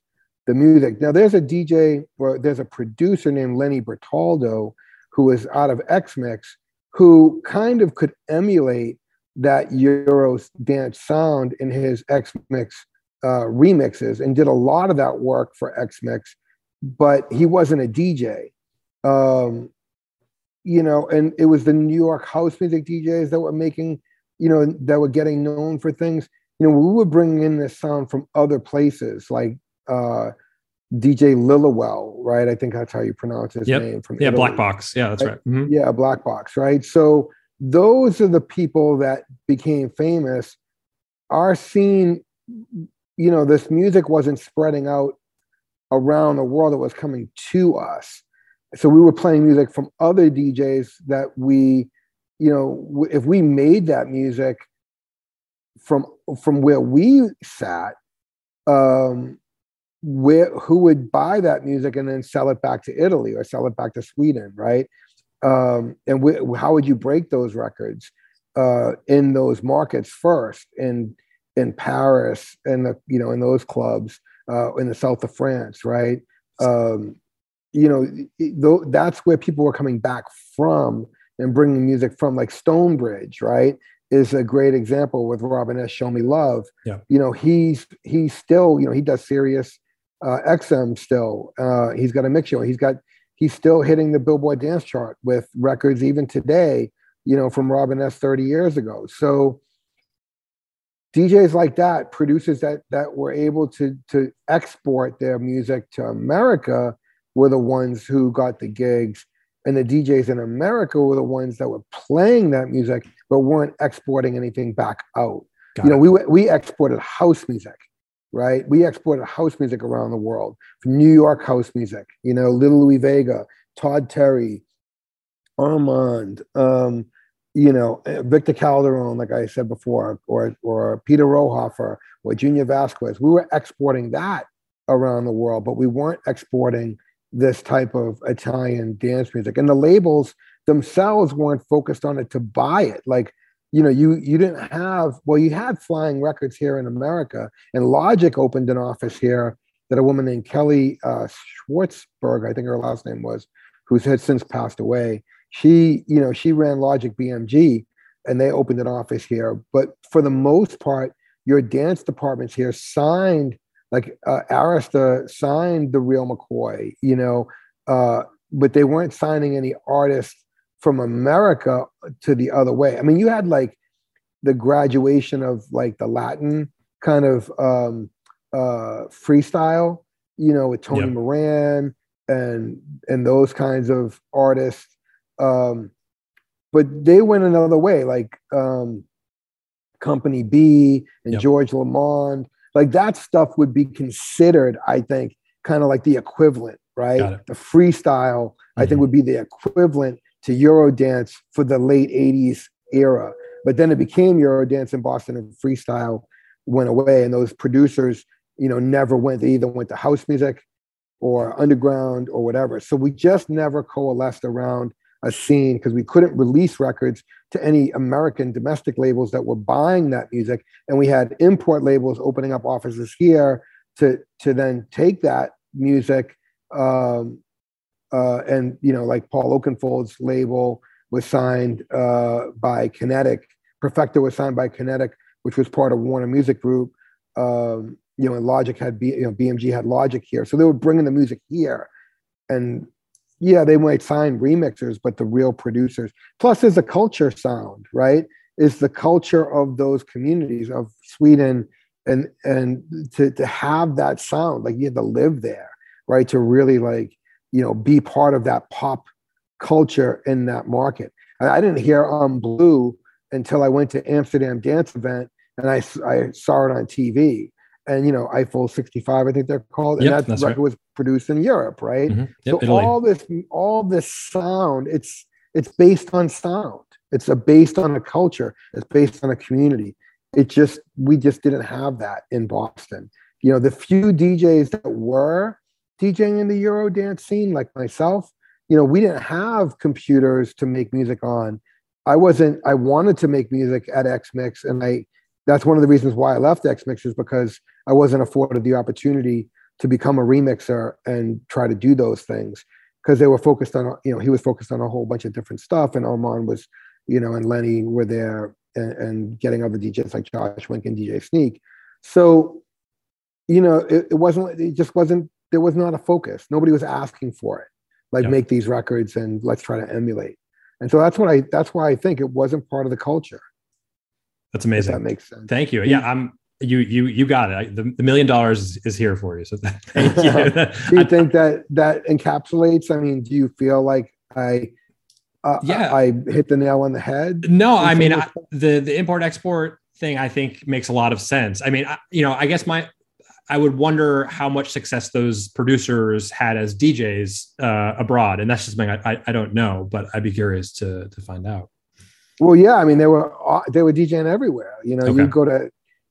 the music. Now, there's a DJ or there's a producer named Lenny Bertoldo who is out of X Mix who kind of could emulate that Euro dance sound in his X Mix uh, remixes and did a lot of that work for X Mix but he wasn't a DJ. Um, you know, and it was the New York house music DJs that were making, you know, that were getting known for things. You know, we were bringing in this sound from other places, like uh, DJ Lillywell, right? I think that's how you pronounce his yep. name. From yeah, Italy. Black Box. Yeah, that's right. Mm-hmm. Yeah, Black Box, right? So those are the people that became famous. Our scene, you know, this music wasn't spreading out around the world that was coming to us. So we were playing music from other DJs that we, you know, if we made that music from from where we sat, um, where who would buy that music and then sell it back to Italy or sell it back to Sweden, right? Um, and we, how would you break those records uh, in those markets first in in Paris and the you know in those clubs? Uh, in the south of France, right? Um, you know, that's where people were coming back from and bringing music from, like Stonebridge, right? Is a great example with Robin S. Show Me Love. Yeah. You know, he's he's still, you know, he does Sirius uh, XM still. Uh, he's got a mix show. He's got he's still hitting the Billboard dance chart with records even today, you know, from Robin S. 30 years ago. So DJs like that, producers that that were able to to export their music to America were the ones who got the gigs. And the DJs in America were the ones that were playing that music, but weren't exporting anything back out. Got you know, it. we we exported house music, right? We exported house music around the world. From New York house music, you know, Little Louie Vega, Todd Terry, Armand, um, you know, uh, Victor Calderone, like I said before, or or Peter Rauhofer or Junior Vasquez. We were exporting that around the world, but we weren't exporting this type of Italian dance music. And the labels themselves weren't focused on it to buy it. Like, you know, you you didn't have well, you had Flying Records here in America, and Logic opened an office here that a woman named Kelly uh, Schwartzberg, I think her last name was, who's had since passed away she you know she ran logic bmg and they opened an office here. But for the most part your dance departments here signed like uh, arista signed the real mccoy you know uh, but they weren't signing any artists from america to the other way. I mean you had like the graduation of like the latin kind of um, uh, freestyle you know with tony Yep. moran and and those kinds of artists um, but they went another way, like um, Company B and Yep. George Lamond. Like that stuff would be considered, I think, kind of like the equivalent, right? The freestyle, I think, Mhm. would be the equivalent to Eurodance for the late 80s era. But then it became Eurodance in Boston and freestyle went away, and those producers, you know, never went. They either went to house music or underground or whatever. So we just never coalesced around a scene because we couldn't release records to any American domestic labels that were buying that music, and we had import labels opening up offices here to to then take that music um, uh, and you know like Paul Oakenfold's label was signed uh, by Kinetic. Perfecto was signed by Kinetic, which was part of Warner Music Group. Um, you know, and Logic had B, you know BMG had Logic here, so they were bringing the music here, and yeah, they might sign remixers, but the real producers. Plus, there's a culture sound, right? Is the culture of those communities of Sweden, and and to to have that sound, like you had to live there, right? To really like you know be part of that pop culture in that market. I, didn't hear on Blue until I went to Amsterdam Dance Event and I, I saw it on TV. And you know, Eiffel 65, I think they're called, and Yep, that that's record right. was produced in Europe, right? Mhm. Yep, so Italy. all this, all this sound, it's it's based on sound. It's a based on a culture. It's based on a community. It just we just didn't have that in Boston. You know, the few DJs that were DJing in the Euro dance scene, like myself, you know, we didn't have computers to make music on. I wasn't. I wanted to make music at X Mix, and I. That's one of the reasons why I left X Mix is because I wasn't afforded the opportunity to become a remixer and try to do those things because they were focused on. You know, he was focused on a whole bunch of different stuff, and Oman was, you know, and Lenny were there, and, and getting other DJs like Josh Wink and DJ Sneak. So, you know, it, it wasn't. It just wasn't. There was not a focus. Nobody was asking for it. Like Yep. make these records and let's try to emulate. And so that's what I. That's why I think it wasn't part of the culture. That's amazing. that makes sense. Thank you. Yeah, I'm. You you you got it. I, the, the million dollars is, here for you. So *laughs* thank *laughs* you. do you *laughs* think that that encapsulates? I mean, do you feel like I, uh, Yeah. I, I hit the nail on the head? No, I mean I, the the import export thing. I think makes a lot of sense. I mean, I, you know, I guess my I would wonder how much success those producers had as DJs uh, abroad, and that's just something I, I I don't know, but I'd be curious to to find out. Well, yeah. I mean, they were they were DJing everywhere. You know, Okay. you go to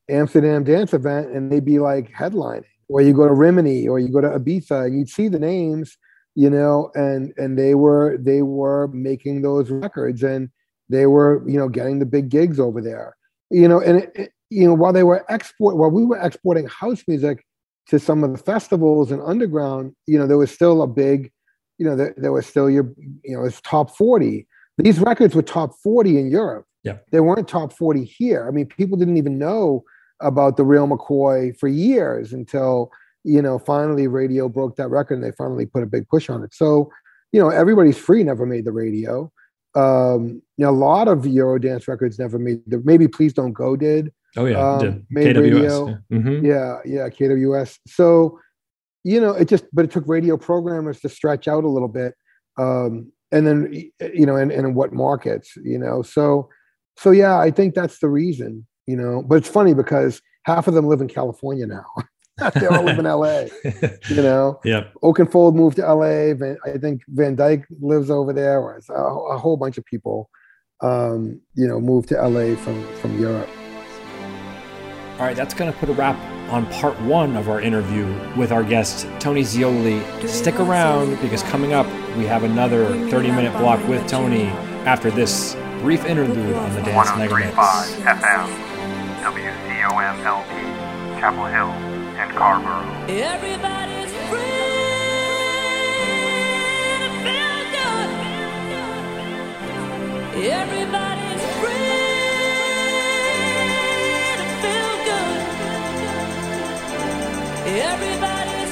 Amsterdam dance event and they'd be like headlining, or you go to Rimini, or you go to Ibiza, and you'd see the names. You know, and and they were they were making those records, and they were you know getting the big gigs over there. You know, and it, it- you know while they were export while we were exporting house music to some of the festivals and underground, you know, there was still a big, you know, there, there was still your, you know, it's top 40. These records were top 40 in Europe. Yeah. They weren't top 40 here. I mean, people didn't even know about the real McCoy for years until, you know, finally radio broke that record and they finally put a big push on it. So, you know, everybody's free never made the radio. Um, you know, a lot of Eurodance records never made the maybe Please Don't Go did. Oh yeah, Um, did. made KWS. radio. Yeah. Mhm. Yeah, yeah, KWS. So, you know, it just, but it took radio programmers to stretch out a little bit. Um, and then, you know, and, and in what markets, you know, so, so yeah, I think that's the reason, you know, but it's funny because half of them live in California now. *laughs* they all live in LA, *laughs* you know. yeah Oakenfold moved to LA. Van, I think Van Dyk lives over there, or a, a whole bunch of people, um, you know, moved to LA from from Europe. All right, that's going to put a wrap on part one of our interview with our guest, Tony Zeoli. Stick around because coming up, we have another 30 minute block with Tony after this brief interlude on the Dance Mega Mix. 1035 FM, WCOM LP, Chapel Hill, and Carrboro. Everybody's free to Everybody's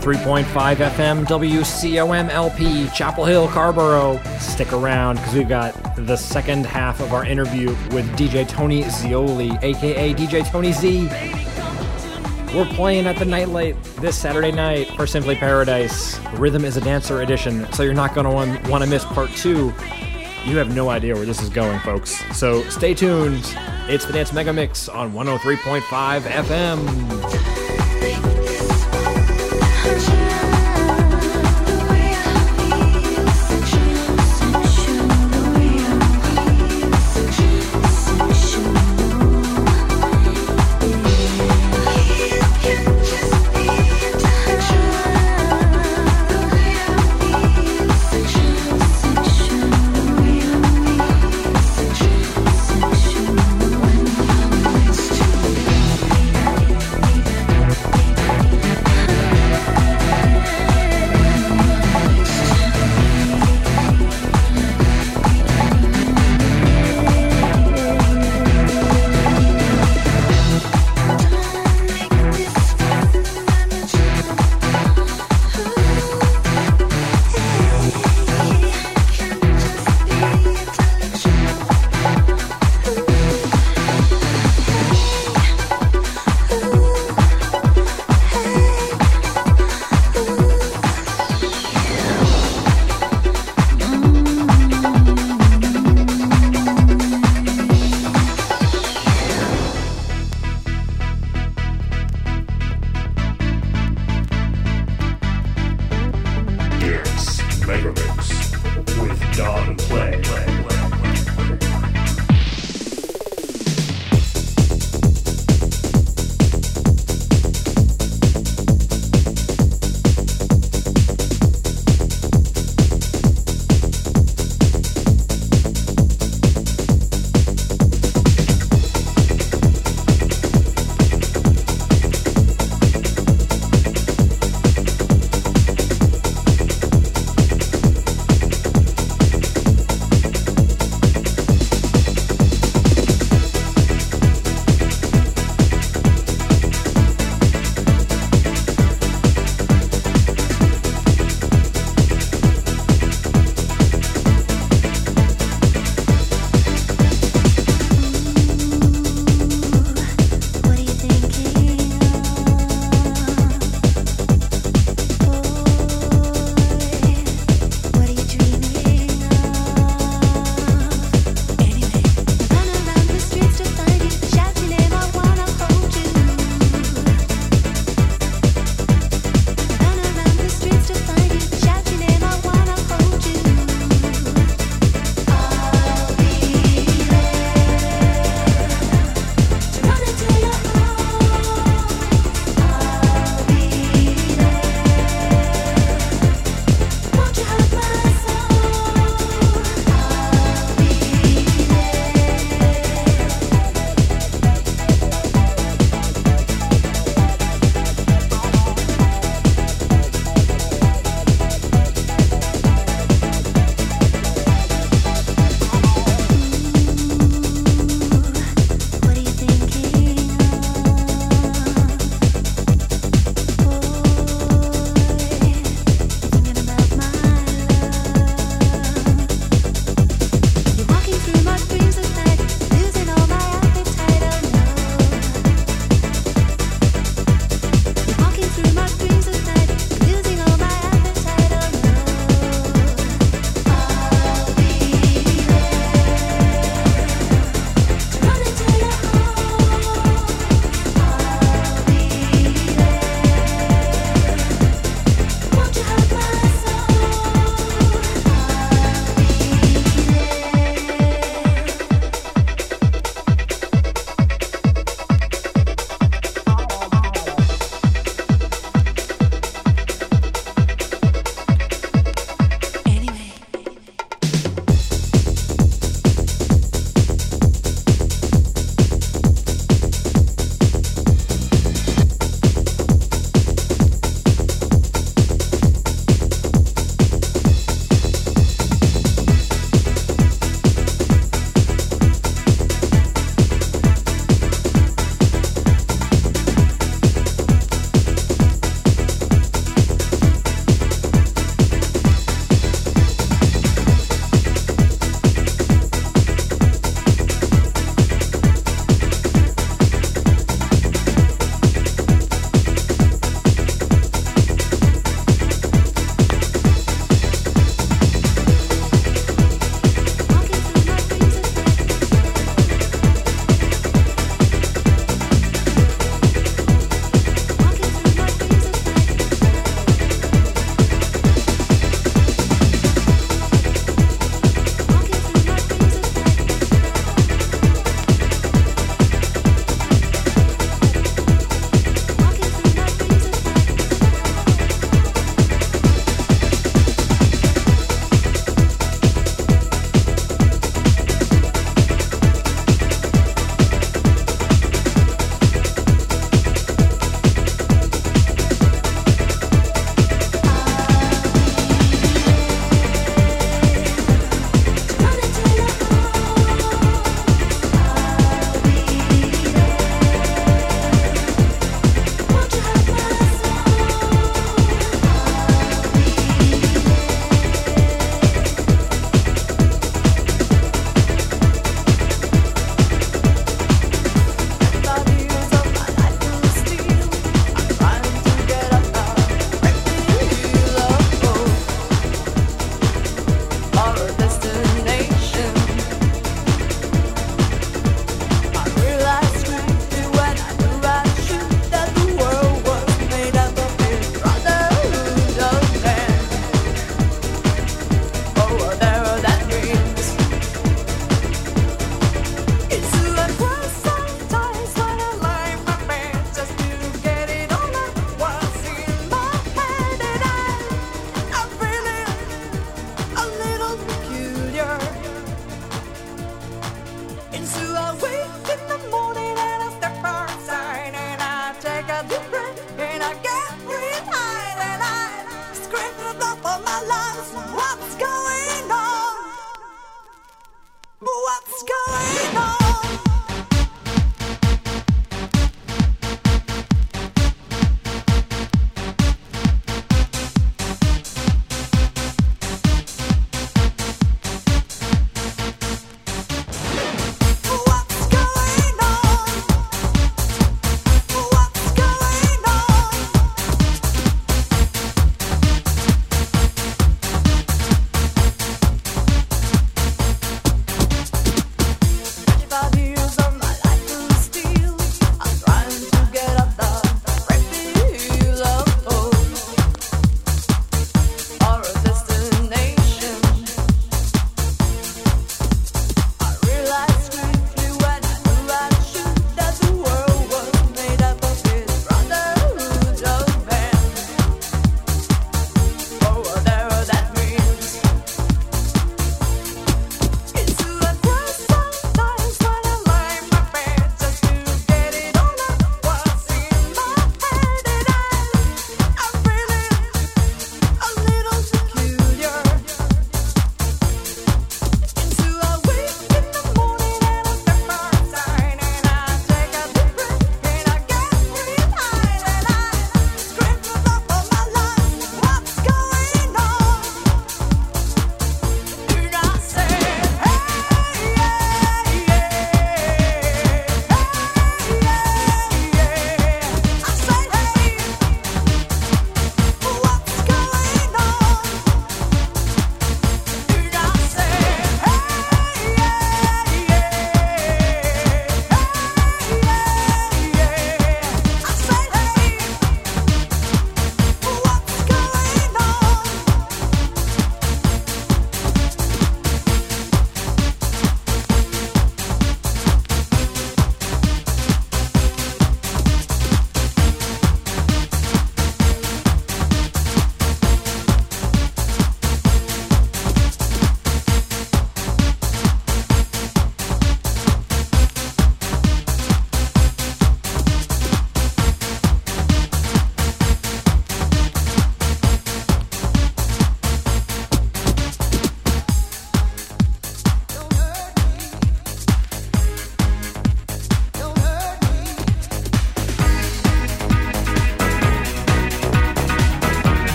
103.5 FM WCOM LP, Chapel Hill, Carrboro. Stick around because we've got the second half of our interview with DJ Tony Zeoli, aka DJ Tony Z. We're playing at the Nightlight this Saturday night for Simply Paradise. Rhythm is a Dancer edition, so you're not going to want to miss part two. You have no idea where this is going, folks. So stay tuned. It's the Dance Mega Mix on 103.5 FM.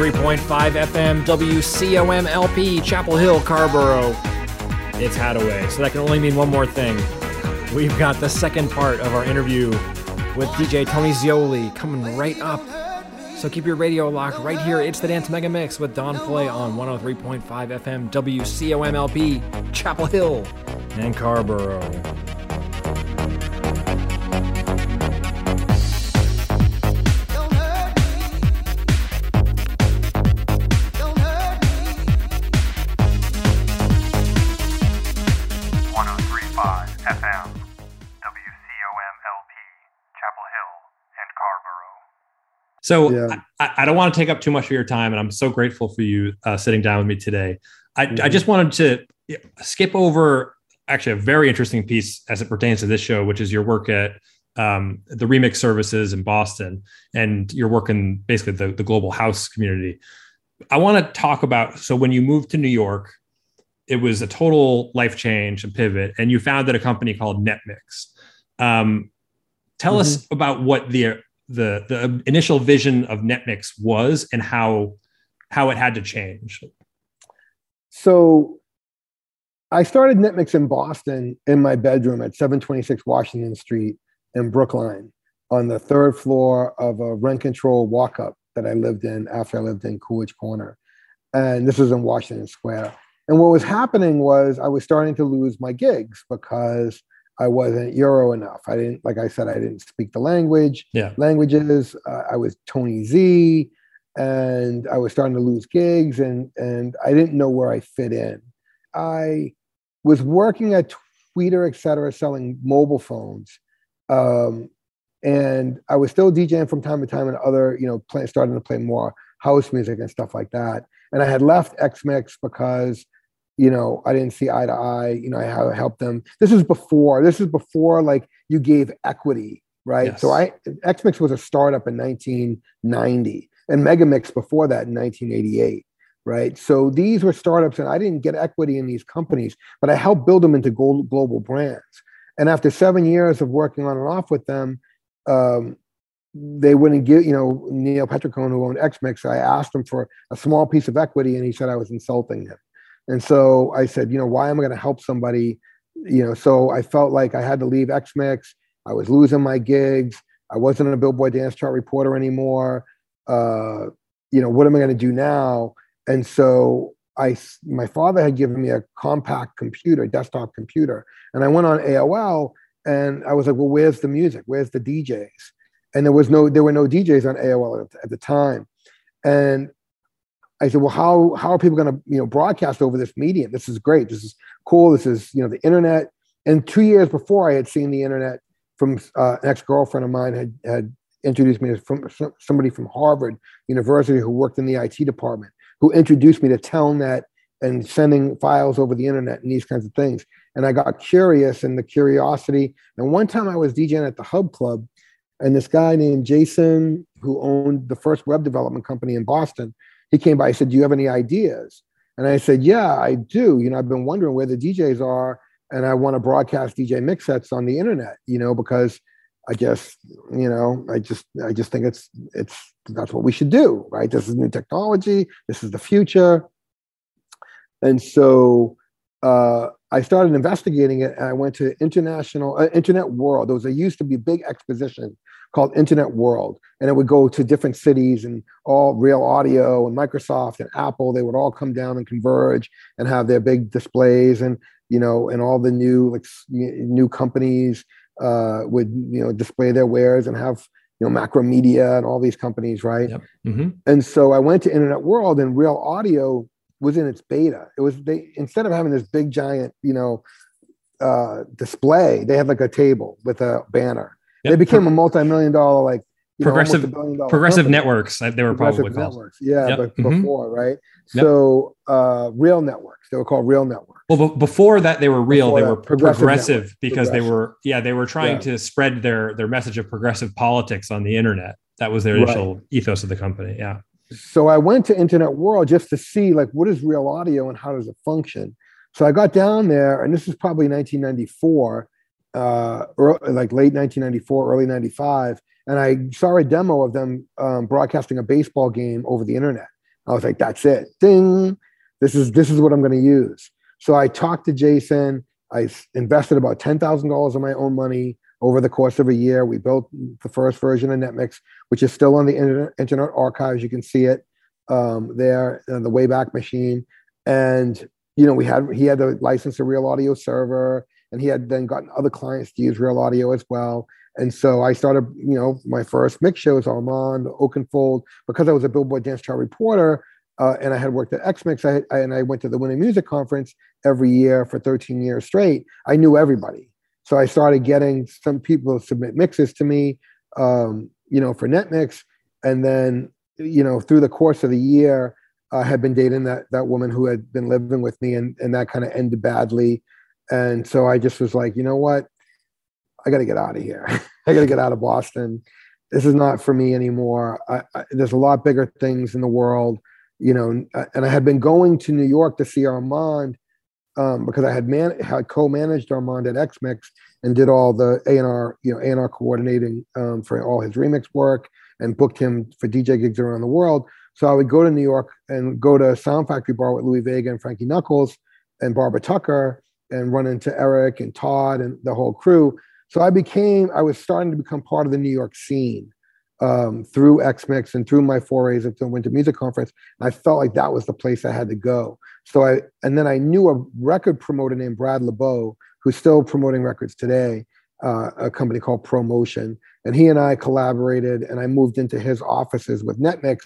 103.5 FM WCOM LP, Chapel Hill, Carrboro. It's Haddaway. So that can only mean one more thing. We've got the second part of our interview with DJ Tony Zeoli coming right up. So keep your radio locked right here. It's the Dance Mega Mix with Don Play on 103.5 FM WCOM LP, Chapel Hill, and Carrboro. So Yeah. I, I don't want to take up too much of your time, and I'm so grateful for you uh, sitting down with me today. I, I Mhm. just wanted to skip over actually a very interesting piece as it pertains to this show, which is your work at um, the Remix Services in Boston, and your work in basically the, the global house community. I want to talk about so when you moved to New York, it was a total life change and pivot, and you founded a company called NetMix. Um, tell us about what the the the initial vision of NetMix was and how how it had to change. So I started Netmix in Boston in my bedroom at 726 Washington Street in Brookline on the third floor of a rent control walk up that I lived in after I lived in Coolidge Corner. And this was in Washington Square. And what was happening was I was starting to lose my gigs because I wasn't Euro enough. I didn't, like I said, I didn't speak the language Yeah. languages. Uh, I was Tony Z, and I was starting to lose gigs, and and I didn't know where I fit in. I was working at Tweeter, et cetera, selling mobile phones, um, and I was still DJing from time to time and other, you know, play, starting to play more house music and stuff like that. And I had left X Mix because you know, I didn't see eye to eye. You know, I helped them. This is before. This is before like you gave equity, right? So I XMix was a startup in 1990, and Megamix before that in 1988, right? So these were startups, and I didn't get equity in these companies, but I helped build them into glo- global brands. And after seven years of working on and off with them, um, they wouldn't give, you know, Neil Petricone, who owned XMix, I asked him for a small piece of equity, and he said I was insulting him. And so I said, you know, why am I going to help somebody? You know, so I felt like I had to leave XMix. I was losing my gigs. I wasn't a Billboard dance chart reporter anymore. Uh, you know, what am I going to do now? And so I, my father had given me a compact computer, desktop computer, and I went on AOL and I was like, well, where's the music? Where's the DJs? And there was no, there were no DJs on AOL at, at the time. And I said, well, how how are people going to you know broadcast over this medium? This is great. This is cool. This is you know the internet. And two years before, I had seen the internet from uh, an ex girlfriend of mine had had introduced me to from somebody from Harvard University who worked in the IT department, who introduced me to Telnet and sending files over the internet and these kinds of things. And I got curious and the curiosity. And one time I was DJing at the Hub Club, and this guy named Jason, who owned the first web development company in Boston, he came by. He said, "Do you have any ideas?" And I said, "Yeah, I do. You know, I've been wondering where the DJs are, and I want to broadcast DJ mix sets on the internet. You know, because I just, you know, I just, I just think it's, it's that's what we should do, right? This is new technology. This is the future." And so uh, I started investigating it, and I went to international uh, Internet World. There was a used to be big exposition called Internet World, and it would go to different cities, and all Real Audio and Microsoft and Apple. They would all come down and converge and have their big displays, and you know, and all the new like new companies uh, would you know display their wares and have you know Macromedia and all these companies, right? Mhm. And so I went to Internet World, and Real Audio was in its beta. It was they instead of having this big giant, you know, uh, display, they had like a table with a banner. Yep. They became a multi-million dollar, like you know, progressive a billion dollar progressive company. networks they were Progressive probably called. networks, yeah, Yep. but Mhm. before, right? Yep. So uh, real networks, they were called real networks. Well, be- before that, they were real. Before they that, were progressive progressive, because they were, yeah, they were trying Yeah. to spread their their message of progressive politics on the internet. That was their Right. initial ethos of the company. Yeah. so I went to Internet World just to see like what is real audio and how does it function. So I got down there, and this is probably 1994, uh, or like late 1994, early 95, and I saw a demo of them um, broadcasting a baseball game over the internet. I was like, that's it. Ding. This is this is what I'm going to use. So I talked to Jason. I invested about ten thousand dollars of my own money over the course of a year. We built the first version of NetMix, which is still on the internet, internet archives. You can see it um, there, uh, the Wayback Machine. And you know, we had he had to license a Real Audio server, and he had then gotten other clients to use Real Audio as well. And so I started, you know, my first mix shows, Armand, Oakenfold, because I was a Billboard Dance Chart reporter, uh, and I had worked at X-Mix, I, I, and I went to the Winter Music Conference every year for 13 years straight. I knew everybody. So I started getting some people submit mixes to me, um, you know, for NetMix. And then, you know, through the course of the year, I had been dating that that woman who had been living with me, and and that kind of ended badly. And so I just was like, you know what? I got to get out of here. *laughs* I got to get out of Boston. This is not for me anymore. I, I, there's a lot bigger things in the world, you know. And I had been going to New York to see Armand um, because I had man had co-managed Armand at XMix and did all the A and R, you know, A and R coordinating um, for all his remix work and booked him for DJ gigs around the world. So I would go to New York and go to Sound Factory Bar with Louie Vega and Frankie Knuckles and Barbara Tucker and run into Eric and Todd and the whole crew. So I became, I was starting to become part of the New York scene um, through XMix and through my forays at the Winter Music Conference. And I felt like that was the place I had to go. So I, and then I knew a record promoter named Brad LeBeau, who's still promoting records today, uh, a company called Promotion. And he and I collaborated, and I moved into his offices with NetMix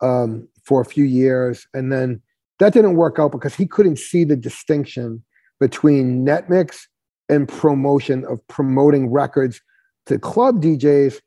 um, for a few years. And then that didn't work out because he couldn't see the distinction between NetMix and promotion of promoting records to club DJs,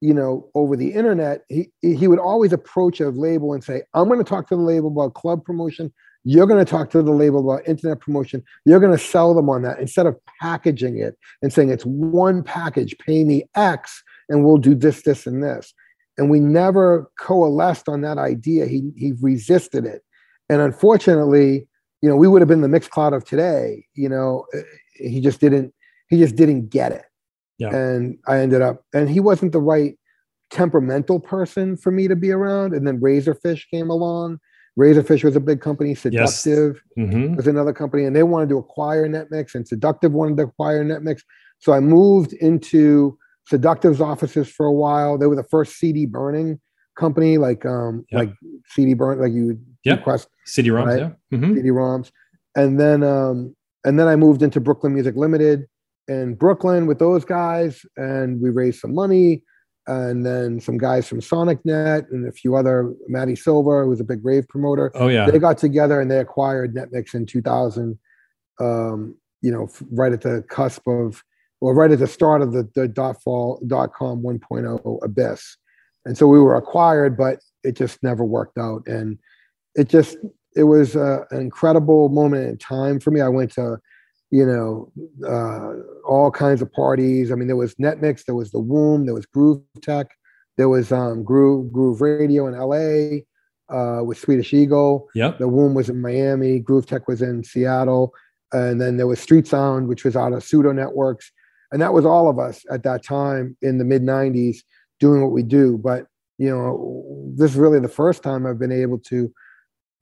you know, over the internet. He he would always approach a label and say, "I'm going to talk to the label about club promotion. You're going to talk to the label about internet promotion. You're going to sell them on that instead of packaging it and saying it's one package. Pay me X, and we'll do this, this, and this." And we never coalesced on that idea. He he resisted it, and unfortunately, you know, we would have been the Mixcloud of today. You know, eh, he just didn't. He just didn't get it. Yeah. And I ended up, and he wasn't the right temperamental person for me to be around. And then Razorfish came along. Razorfish was a big company. Yes. Seductive Mhm. was another company, and they wanted to acquire NetMix, and Seductive wanted to acquire NetMix. So I moved into Seductive's offices for a while. They were the first CD burning company, like um, Yep. like CD burn, like you would Yep. request CD-ROMs, right? yeah. Mhm. CD-ROMs, and then um, and then I moved into Brooklyn Music Limited in Brooklyn with those guys, and we raised some money, and then some guys from SonicNet and a few other Matty Silver, who was a big rave promoter. Oh, yeah. they got together and they acquired NetMix in 2000. Um, you know, right at the cusp of, or right at the start of the the dot fall dot com 1.0 abyss, and so we were acquired, but it just never worked out, and it just it was uh, an incredible moment in time for me. I went to, you know, uh, all kinds of parties. I mean, there was NetMix, there was the Womb, there was Groove Tech, there was um, Groove Groove Radio in LA uh, with Swedish Egil. Yep. The Womb was in Miami. Groove Tech was in Seattle, and then there was Street Sound, which was out of Pseudo Networks, and that was all of us at that time in the mid '90s doing what we do. But you know, this is really the first time I've been able to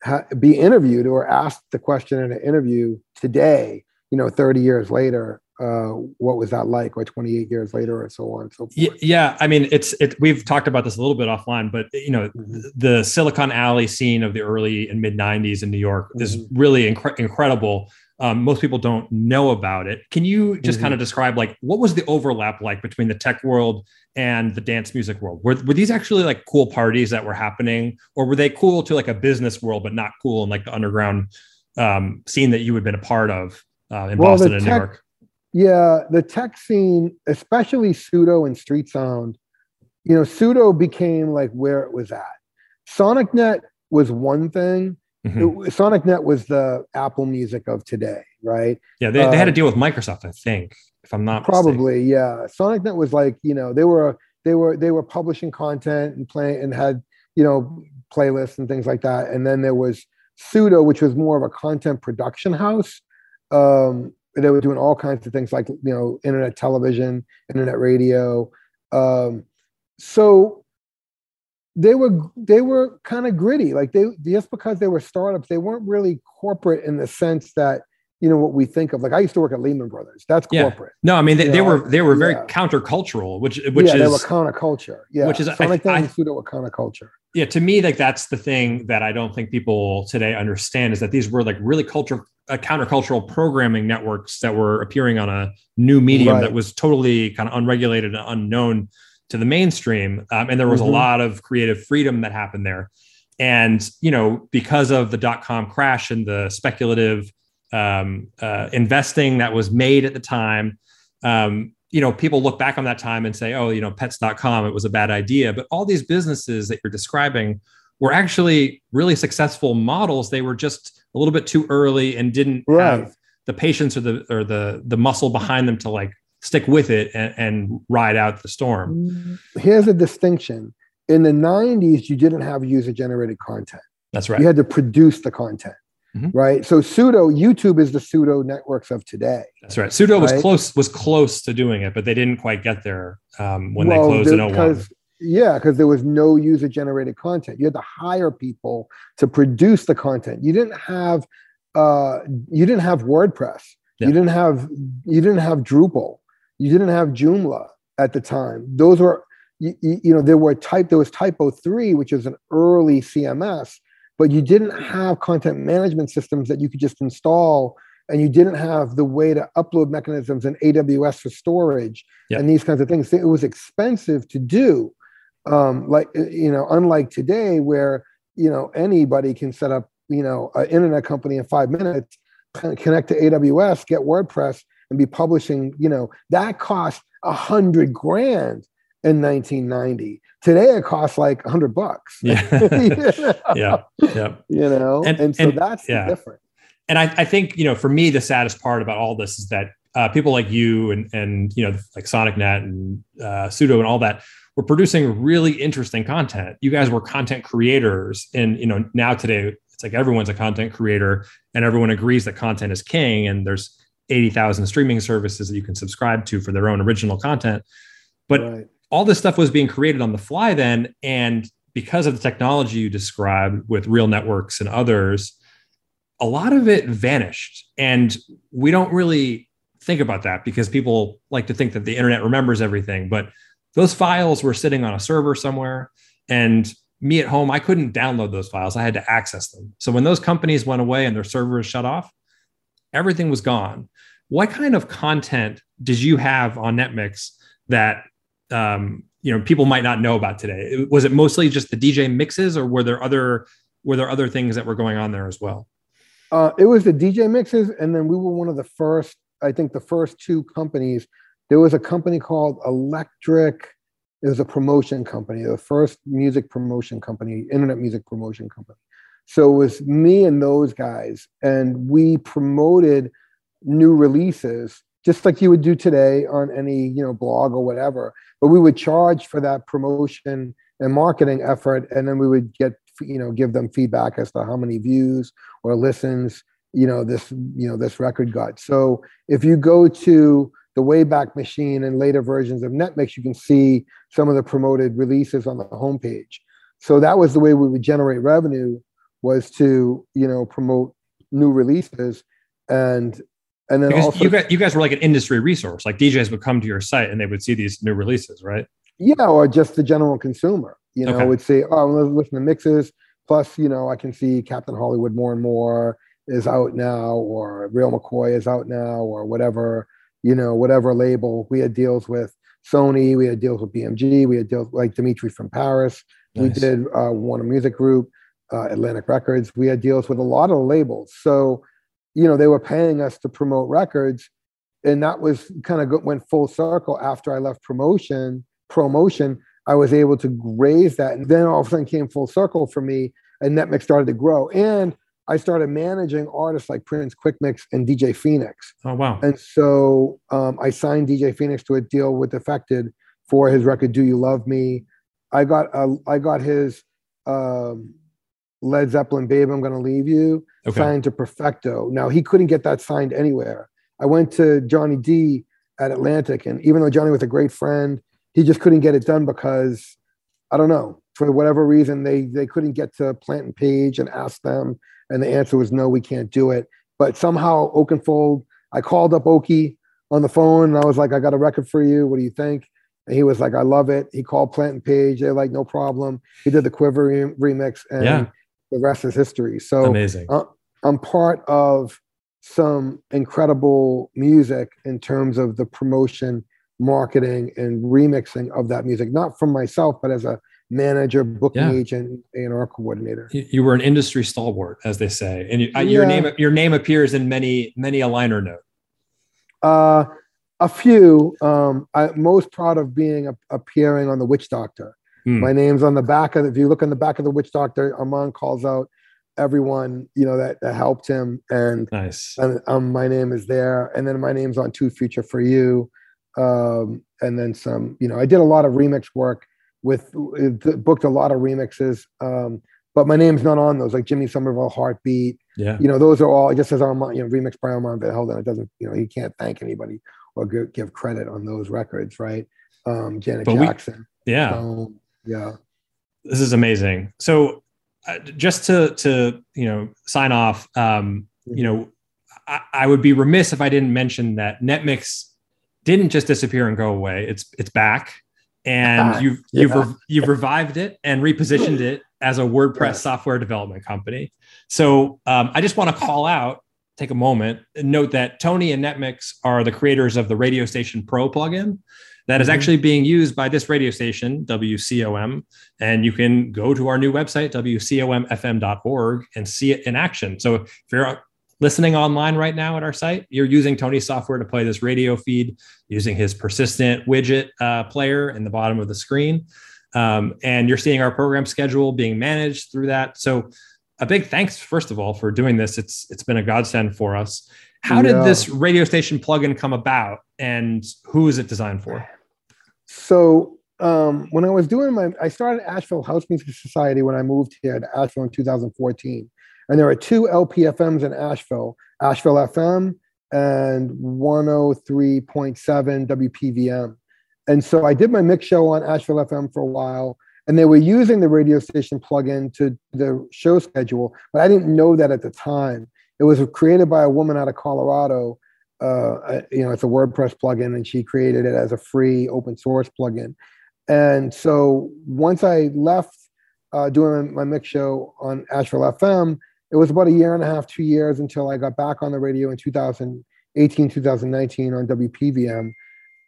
ha- be interviewed or asked the question in an interview today, you know, 30 years later, uh, what was that like, or 28 years later, and so on and so forth. Yeah, I mean, it's it. We've talked about this a little bit offline, but you know, Mm-hmm. the Silicon Alley scene of the early and mid '90s in New York is Mm-hmm. really incre- incredible. Um, most people don't know about it. Can you just Mhm. kind of describe like what was the overlap like between the tech world and the dance music world? Were were these actually like cool parties that were happening, or were they cool to like a business world, but not cool in like the underground um, scene that you had been a part of uh, in Well, Boston and New tech- York? Yeah, the tech scene, especially pseudo and street sound, you know, pseudo became like where it was at. SonicNet was one thing. Mhm. It- SonicNet was the Apple Music of today, right? Yeah, they, they had to Um, deal with Microsoft, I think, if I'm not mistaken. probably yeah sonicnet was like you know they were they were they were publishing content and playing and had you know playlists and things like that and then there was pseudo which was more of a content production house um they were doing all kinds of things like you know internet television internet radio um so they were they were kind of gritty. Like they just because they were startups, they weren't really corporate in the sense that you know what we think of. Like I used to work at Lehman Brothers. That's Yeah. corporate. No, I mean they, they were they were very yeah. countercultural, which which yeah, they were counterculture. Yeah, which is- Sonic I- and Pseudo counterculture. yeah to me like that's the thing that I don't think people today understand is that these were like really culture uh, countercultural programming networks that were appearing on a new medium Right. that was totally kind of unregulated and unknown to the mainstream, um, and there was Mhm. a lot of creative freedom that happened there. And you know, because of the dot com crash and the speculative um, uh, investing that was made at the time, um, you know, people look back on that time and say, oh, you know, pets.com, it was a bad idea. But all these businesses that you're describing were actually really successful models. They were just a little bit too early and didn't Right. have the patience or the or the the muscle behind them to like stick with it and, and ride out the storm. Here's a distinction. In the 90s, you didn't have user generated content. That's right. You had to produce the content. Mhm. Right. So pseudo YouTube is the pseudo networks of today. That's right. Pseudo was close was close to doing it, but they didn't quite get there um, when they Well, closed in there- 01. because- Yeah, because there was no user generated content. You had to hire people to produce the content. You didn't have uh you didn't have WordPress. Yeah. You didn't have you didn't have Drupal. You didn't have Joomla at the time. Those were you, you know there were type there was TYPO3 which is an early CMS, but you didn't have content management systems that you could just install and you didn't have the way to upload mechanisms and AWS for storage Yeah. and these kinds of things. It was expensive to do. Um, like uh, you know, unlike today where you know anybody can set up you know an internet company in five minutes, connect to AWS, get WordPress, and be publishing. You know that cost a hundred grand in 1990. Today it costs like a hundred bucks. Yeah. You *laughs* know? yeah. Yeah. You know, And- and, so and- that's yeah. the difference. and I, I think you know for me the saddest part about all this is that uh, people like you and and you know like SonicNet and uh, Pseudo and all that were producing really interesting content. You guys were content creators, and you know now today it's like everyone's a content creator, and everyone agrees that content is king. And there's eighty thousand streaming services that you can subscribe to for their own original content. But Right. all this stuff was being created on the fly then, and because of the technology you described with real networks and others, a lot of it vanished. And we don't really think about that because people like to think that the internet remembers everything. But those files were sitting on a server somewhere. And me at home, I couldn't download those files. I had to access them. So when those companies went away and their servers shut off, everything was gone. What kind of content did you have on NetMix that um, you know people might not know about today? Was it mostly just the DJ mixes, or were there other were there other things that were going on there as well? Uh, it was the DJ mixes, and then we were one of the first. I think the first two companies. There was a company called Electric. It was a promotion company, the first music promotion company, internet music promotion company. So it was me and those guys, and we promoted new releases just like you would do today on any you know blog or whatever. But we would charge for that promotion and marketing effort, and then we would get you know give them feedback as to how many views or listens you know this you know this record got. So if you go to the Wayback Machine and later versions of NetMix, you can see some of the promoted releases on the homepage. So that was the way we would generate revenue was to you know promote new releases and and then Because also you guys, you guys were like an industry resource. Like DJs would come to your site and they would see these new releases, right? Yeah, or just the general consumer. You know, Okay. would say, "Oh, let's listen to mixes." Plus, you know, I can see Captain Hollywood more and more is out now, or Real McCoy is out now, or whatever. You know, whatever label we had deals with Sony, we had deals with BMG, we had deals like Dimitri from Paris. We did uh, Warner Music Group, uh, Atlantic Records. We had deals with a lot of labels. So, you know, they were paying us to promote records, and that was kind of went full circle after I left promotion. Promotion, I was able to raise that, and then all of a sudden came full circle for me, and NetMix started to grow, and I started managing artists like Prince, Quick Mix, and DJ Phoenix. Oh wow. And so um, I signed DJ Phoenix to a deal with Affected for his record "Do You Love Me." I got a, I got his um, Led Zeppelin "Babe, I'm Gonna Leave You" Okay. signed to Perfecto. Now he couldn't get that signed anywhere. I went to Johnny D at Atlantic, and even though Johnny was a great friend, he just couldn't get it done because I don't know. for whatever reason they they couldn't get to Plant and Page and ask them, and the answer was no, we can't do it. But somehow Oakenfold, I called up Okie on the phone and I was like, I got a record for you. What do you think? And he was like, I love it. He called Plant and Page. They're like, no problem. He did the Quivver re- remix, and Yeah. The rest is history. So Amazing. uh, I'm part of some incredible music in terms of the promotion, marketing, and remixing of that music. Not from myself, but as a manager, booking Yeah. agent, and or coordinator. You you were an industry stalwart, as they say, and you, uh, your name your name appears in many many a liner note. Uh, a few. Um, I'm most proud of being a, appearing on the Witch Doctor. Hmm. My name's on the back of. the, If you look on the back of the Witch Doctor, Armand calls out everyone you know that, that helped him, and Nice. and um, my name is there. And then my name's on Two Future for You, um, and then some. You know, I did a lot of remix work with booked a lot of remixes. Um, but my name's not on those, like Jimmy Somerville, Heartbeat. Yeah. You know, those are all it just says Armand, you know, remix by Armand Van Helden. It doesn't, you know, he can't thank anybody or give, credit on those records, right? Um, Janet But we- Jackson. Yeah. So, yeah. this is amazing. So, uh, just to to you know sign off, um, you know, I, I would be remiss if I didn't mention that NetMix didn't just disappear and go away. It's it's back, and Ah, you've you've yeah. rev- you've revived it and repositioned it as a WordPress software development company. So, um, I just want to call out. Take a moment and note that Tony and NetMix are the creators of the Radio Station Pro plugin that is Mhm. actually being used by this radio station, WCOM. And you can go to our new website, WCOMFM.org, and see it in action. So if you're listening online right now at our site, you're using Tony's software to play this radio feed using his persistent widget uh, player in the bottom of the screen. Um, and you're seeing our program schedule being managed through that. So a big thanks, first of all, for doing this. It's it's been a godsend for us. How did this radio station plugin come about, and who is it designed for? So um, when I was doing my, I started Asheville House Music Society when I moved here to Asheville in 2014, and there are two LPFMs in Asheville, Asheville FM and 103.7 WPVM. And so I did my mix show on Asheville FM for a while, and they were using the radio station plugin to the show schedule, but I didn't know that at the time. It was created by a woman out of Colorado uh, you know, it's a WordPress plugin, and she created it as a free open source plugin. And so once I left uh, doing my mix show on Asheville FM, it was about a year and a half, two years until I got back on the radio in 2018, 2019 on WPVM.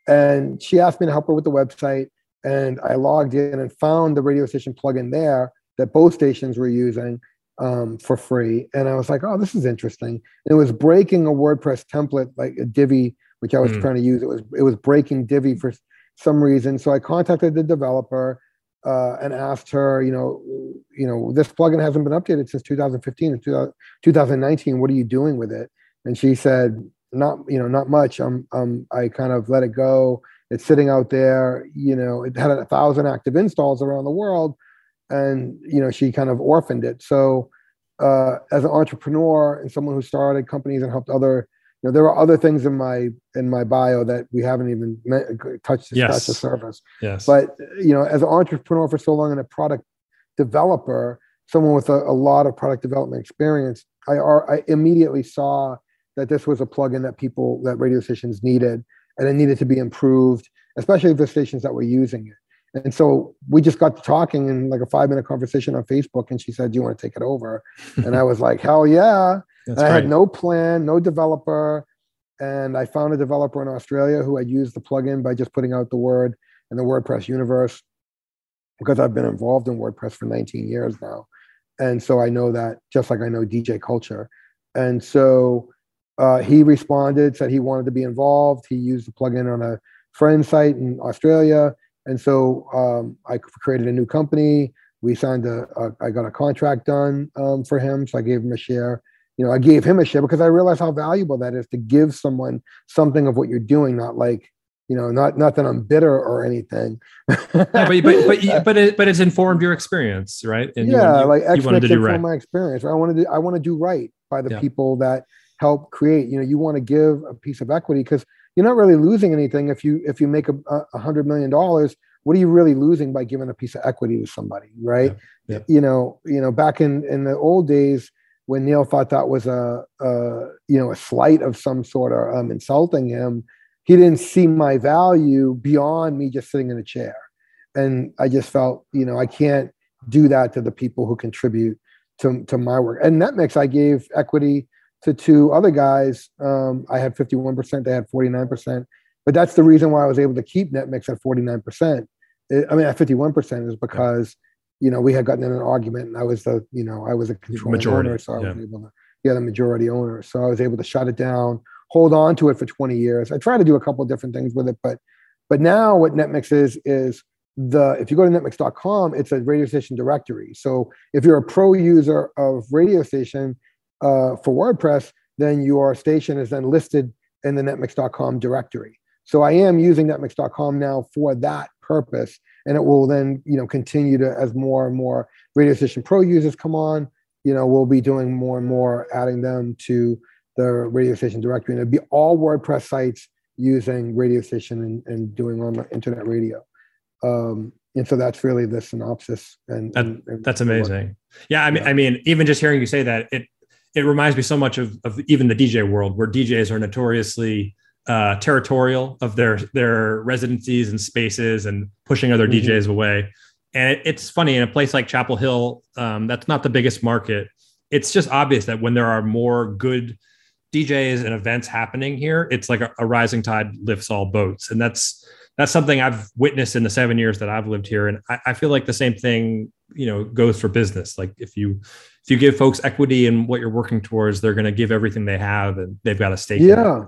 And she asked me to help her with the website. And I logged in and found the radio station plugin there that both stations were using um, for free. And I was like, oh, this is interesting. And it was breaking a WordPress template like a Divi, which I was Mm. trying to use. It was it was breaking Divi for some reason. So I contacted the developer uh, and asked her, you know, you know, this plugin hasn't been updated since 2015 and 2000 2019. What are you doing with it? And she said, not, you know, not much. Um, um, I kind of let it go. It's sitting out there. You know, it had a thousand active installs around the world and you know she kind of orphaned it so uh, as an entrepreneur and someone who started companies and helped other you know there are other things in my in my bio that we haven't even met, touched Yes. the surface Yes. but you know as an entrepreneur for so long and a product developer someone with a, a lot of product development experience I, are, I immediately saw that this was a plugin that people that radio stations needed and it needed to be improved especially the stations that were using it and so we just got to talking in like a five minute conversation on Facebook. And she said, Do you want to take it over? *laughs* and I was like, Hell yeah. And I had no plan, no developer. And I found a developer in Australia who had used the plugin by just putting out the word in the WordPress universe because I've been involved in WordPress for 19 years now. And so I know that just like I know DJ culture. And so uh, he responded, said he wanted to be involved. He used the plugin on a friend site in Australia. And so um, I created a new company. We signed a, a I got a contract done um, for him. So I gave him a share. You know, I gave him a share because I realized how valuable that is to give someone something of what you're doing, not like, you know, not not that I'm bitter or anything. Yeah, but but but *laughs* but it, but it's informed your experience, right? And yeah, you, like you wanted to do right. my experience. I want to do I want to do right by the Yeah. people that help create. You know, you want to give a piece of equity because you're not really losing anything if you if you make a, a hundred million dollars what are you really losing by giving a piece of equity to somebody, right? Yeah, yeah. You know, you know, back in in the old days when Neil thought that was a, a you know a slight of some sort or um, insulting him, he didn't see my value beyond me just sitting in a chair, and I just felt you know I can't do that to the people who contribute to to my work. And NetMix, I gave equity to two other guys. Um, I had 51%, they had 49%. But that's the reason why I was able to keep NetMix at 49%. It- I mean, at 51% is because, you know, we had gotten in an argument and I was the, you know, I was a controlling Majority, owner. So I was able to, yeah, the majority owner. So I was able to shut it down, hold on to it for 20 years. I tried to do a couple of different things with it, but, but now what NetMix is, is the, if you go to netmix.com, it's a radio station directory. So if you're a pro user of radio station, uh, for WordPress, then your station is then listed in the netmix.com directory. So I am using netmix.com now for that purpose, and it will then you know continue to as more and more Radio Station Pro users come on. You know, we'll be doing more and more, adding them to the Radio Station directory, and it'll be all WordPress sites using Radio Station and, and doing on the internet radio. Um, and so that's really the synopsis. And, That, and- and that's amazing. Yeah, I mean, I mean, even just hearing you say that, it it reminds me so much of, of even the DJ world, where DJs are notoriously uh, territorial of their their residencies and spaces and pushing other Mhm. DJs away. And it, it's funny in a place like Chapel Hill, um, that's not the biggest market. It's just obvious that when there are more good DJs and events happening here, it's like a, a rising tide lifts all boats, and that's that's something I've witnessed in the seven years that I've lived here, and I, I feel like the same thing, you know, goes for business. Like if you if you give folks equity in what you're working towards, they're going to give everything they have, and they've got a stake. Yeah.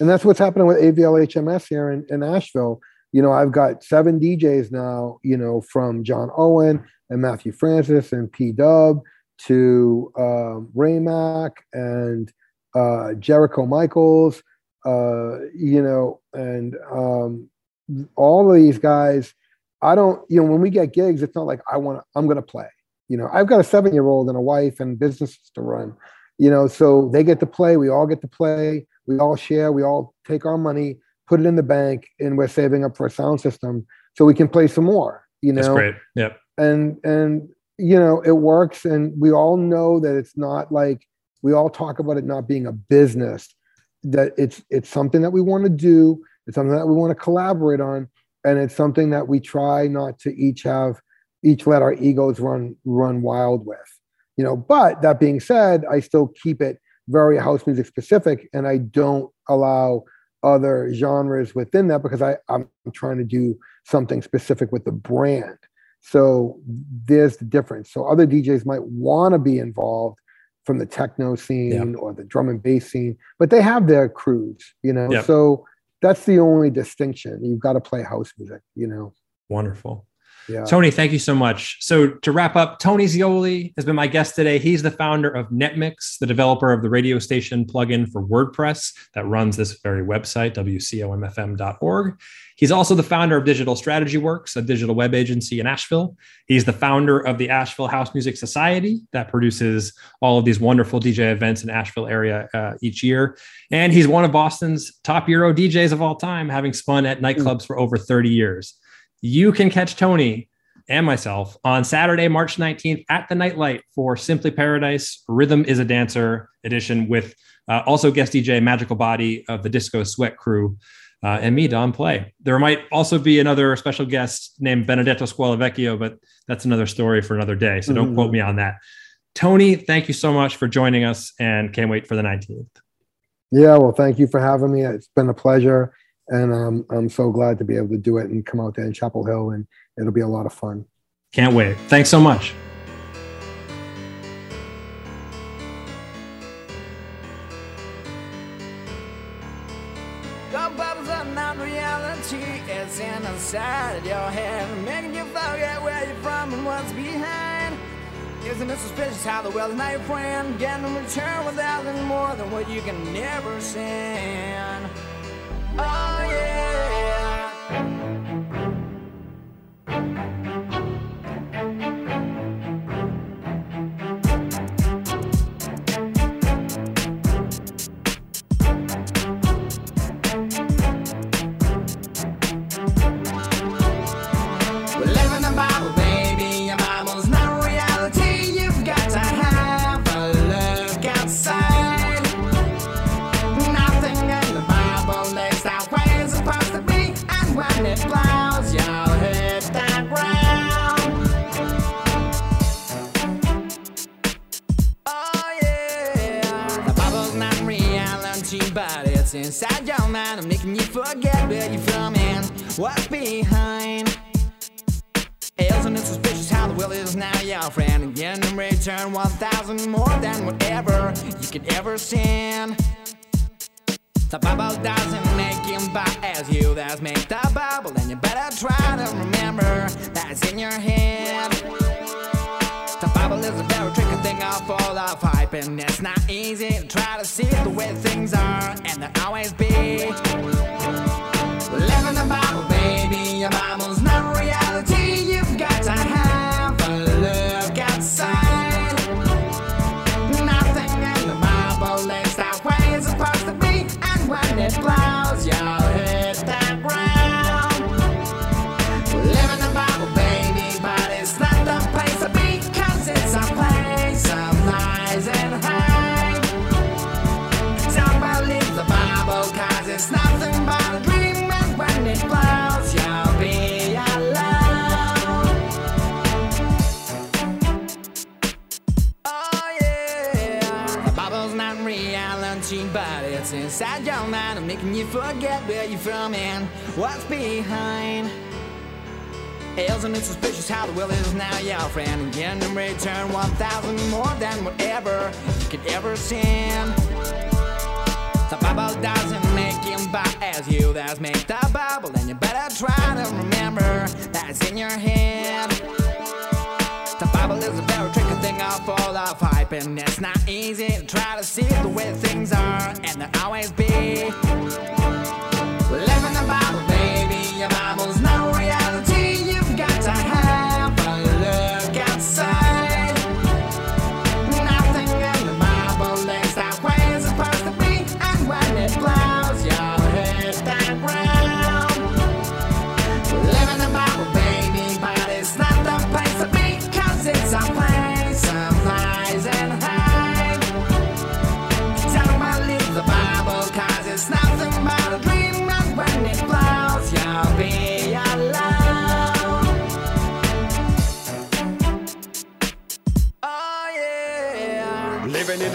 And that's what's happening with AVL HMS here in, in Asheville. You know, I've got seven DJs now, you know, from John Owen and Matthew Francis and P Dub to um, Ray Mack and uh, Jericho Michaels, uh, you know, and um, all of these guys. I don't, you know, when we get gigs, it's not like I want to, I'm going to play. You know, I've got a seven year old and a wife and businesses to run, you know, so they get to play. We all get to play. We all share. We all take our money, put it in the bank, and we're saving up for a sound system so we can play some more, you know That's great. Yep. and and you know it works and we all know that it's not like we all talk about it not being a business that it's it's something that we want to do it's something that we want to collaborate on and it's something that we try not to each have each let our egos run run wild with you know but that being said i still keep it very house music specific and i don't allow other genres within that because I, I'm trying to do something specific with the brand. So there's the difference. So other DJs might want to be involved from the techno scene or the drum and bass scene, but they have their crews, you know. Yep. So that's the only distinction. You've got to play house music, you know. Wonderful. Yeah. Tony, thank you so much. So to wrap up, Tony Zeoli has been my guest today. He's the founder of NetMix, the developer of the radio station plugin for WordPress that runs this very website, wcomfm.org. He's also the founder of Digital Strategy Works, a digital web agency in Asheville. He's the founder of the Asheville House Music Society that produces all of these wonderful DJ events in Asheville area uh, each year. And he's one of Boston's top Euro DJs of all time, having spun at nightclubs for over 30 years. You can catch Tony and myself on Saturday, March 19th at the Nightlight for Simply Paradise Rhythm is a Dancer edition with uh, also guest DJ Magical Body of the Disco Sweat Crew uh, and me, Don Play. There might also be another special guest named Benedetto Squalavecchio, but that's another story for another day. So don't Mhm. quote me on that. Tony, thank you so much for joining us and can't wait for the 19th. Yeah, well, thank you for having me. It's been a pleasure. And um, I'm so glad to be able to do it and come out there in Chapel Hill, and it'll be a lot of fun. Can't wait. Thanks so much. The are not reality, it's inside your head, making you forget where you're from and what's behind. Isn't it suspicious how the world is not your friend? Getting a return without any more than what you can never send. Oh yeah. Inside your mind. I'm making you forget where you're from and what's behind. Isn't suspicious how the world is now your friend? And in return 1,000 more than whatever you could ever send. The Bible doesn't make him buy as you that's make the Bible, and you better try to remember that's in your head. The is a very tricky thing all full of hype, and it's not easy to try to see the way things are, and they'll always be. Making you forget where you're from and what's behind. Isn't it suspicious how the world is now your friend? And get in return 1,000 more than whatever you could ever send. The Bible doesn't make him buy as you that's make the Bible, and you better try to remember that's in your head. The Bible is a very tricky thing, all full of hype, and it's not easy to try to see the way things are, and they'll always be. Live in the Bible, baby. Your Bible's no reality.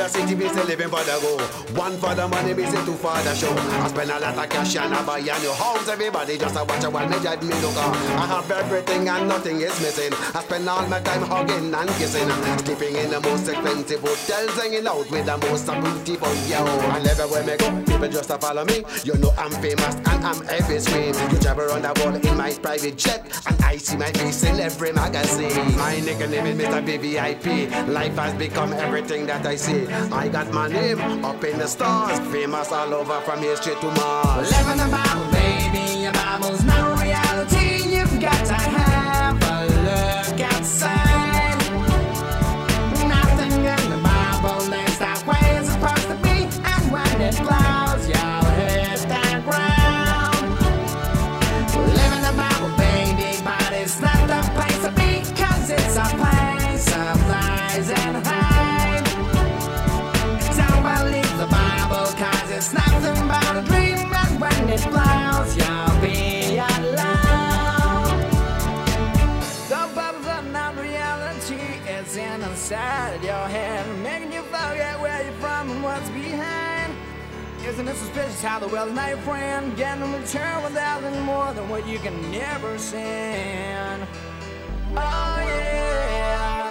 The city, me say living for the go. One for the money, me say two for the show. I spend a lot of cash and I buy a new house. Everybody just a watch a while me drive me look on. I have everything and nothing is missing. I spend all my time hugging and kissing. Sleeping in the most expensive hotels, hanging out with the most beautiful yo. And everywhere me go, people just a follow me. You know I'm famous and I'm every screen. You travel around the world in my private jet, and I see my face in every magazine. My nickname is Mr. VVIP. Life has become everything that I see. I got my name up in the stars, famous all over from straight to Mars. The Bible, baby. Your Bible's no inside of your head, making you forget where you're from and what's behind. Isn't it suspicious how the world's not your friend? Getting in return with nothing more than what you can never send. Oh yeah.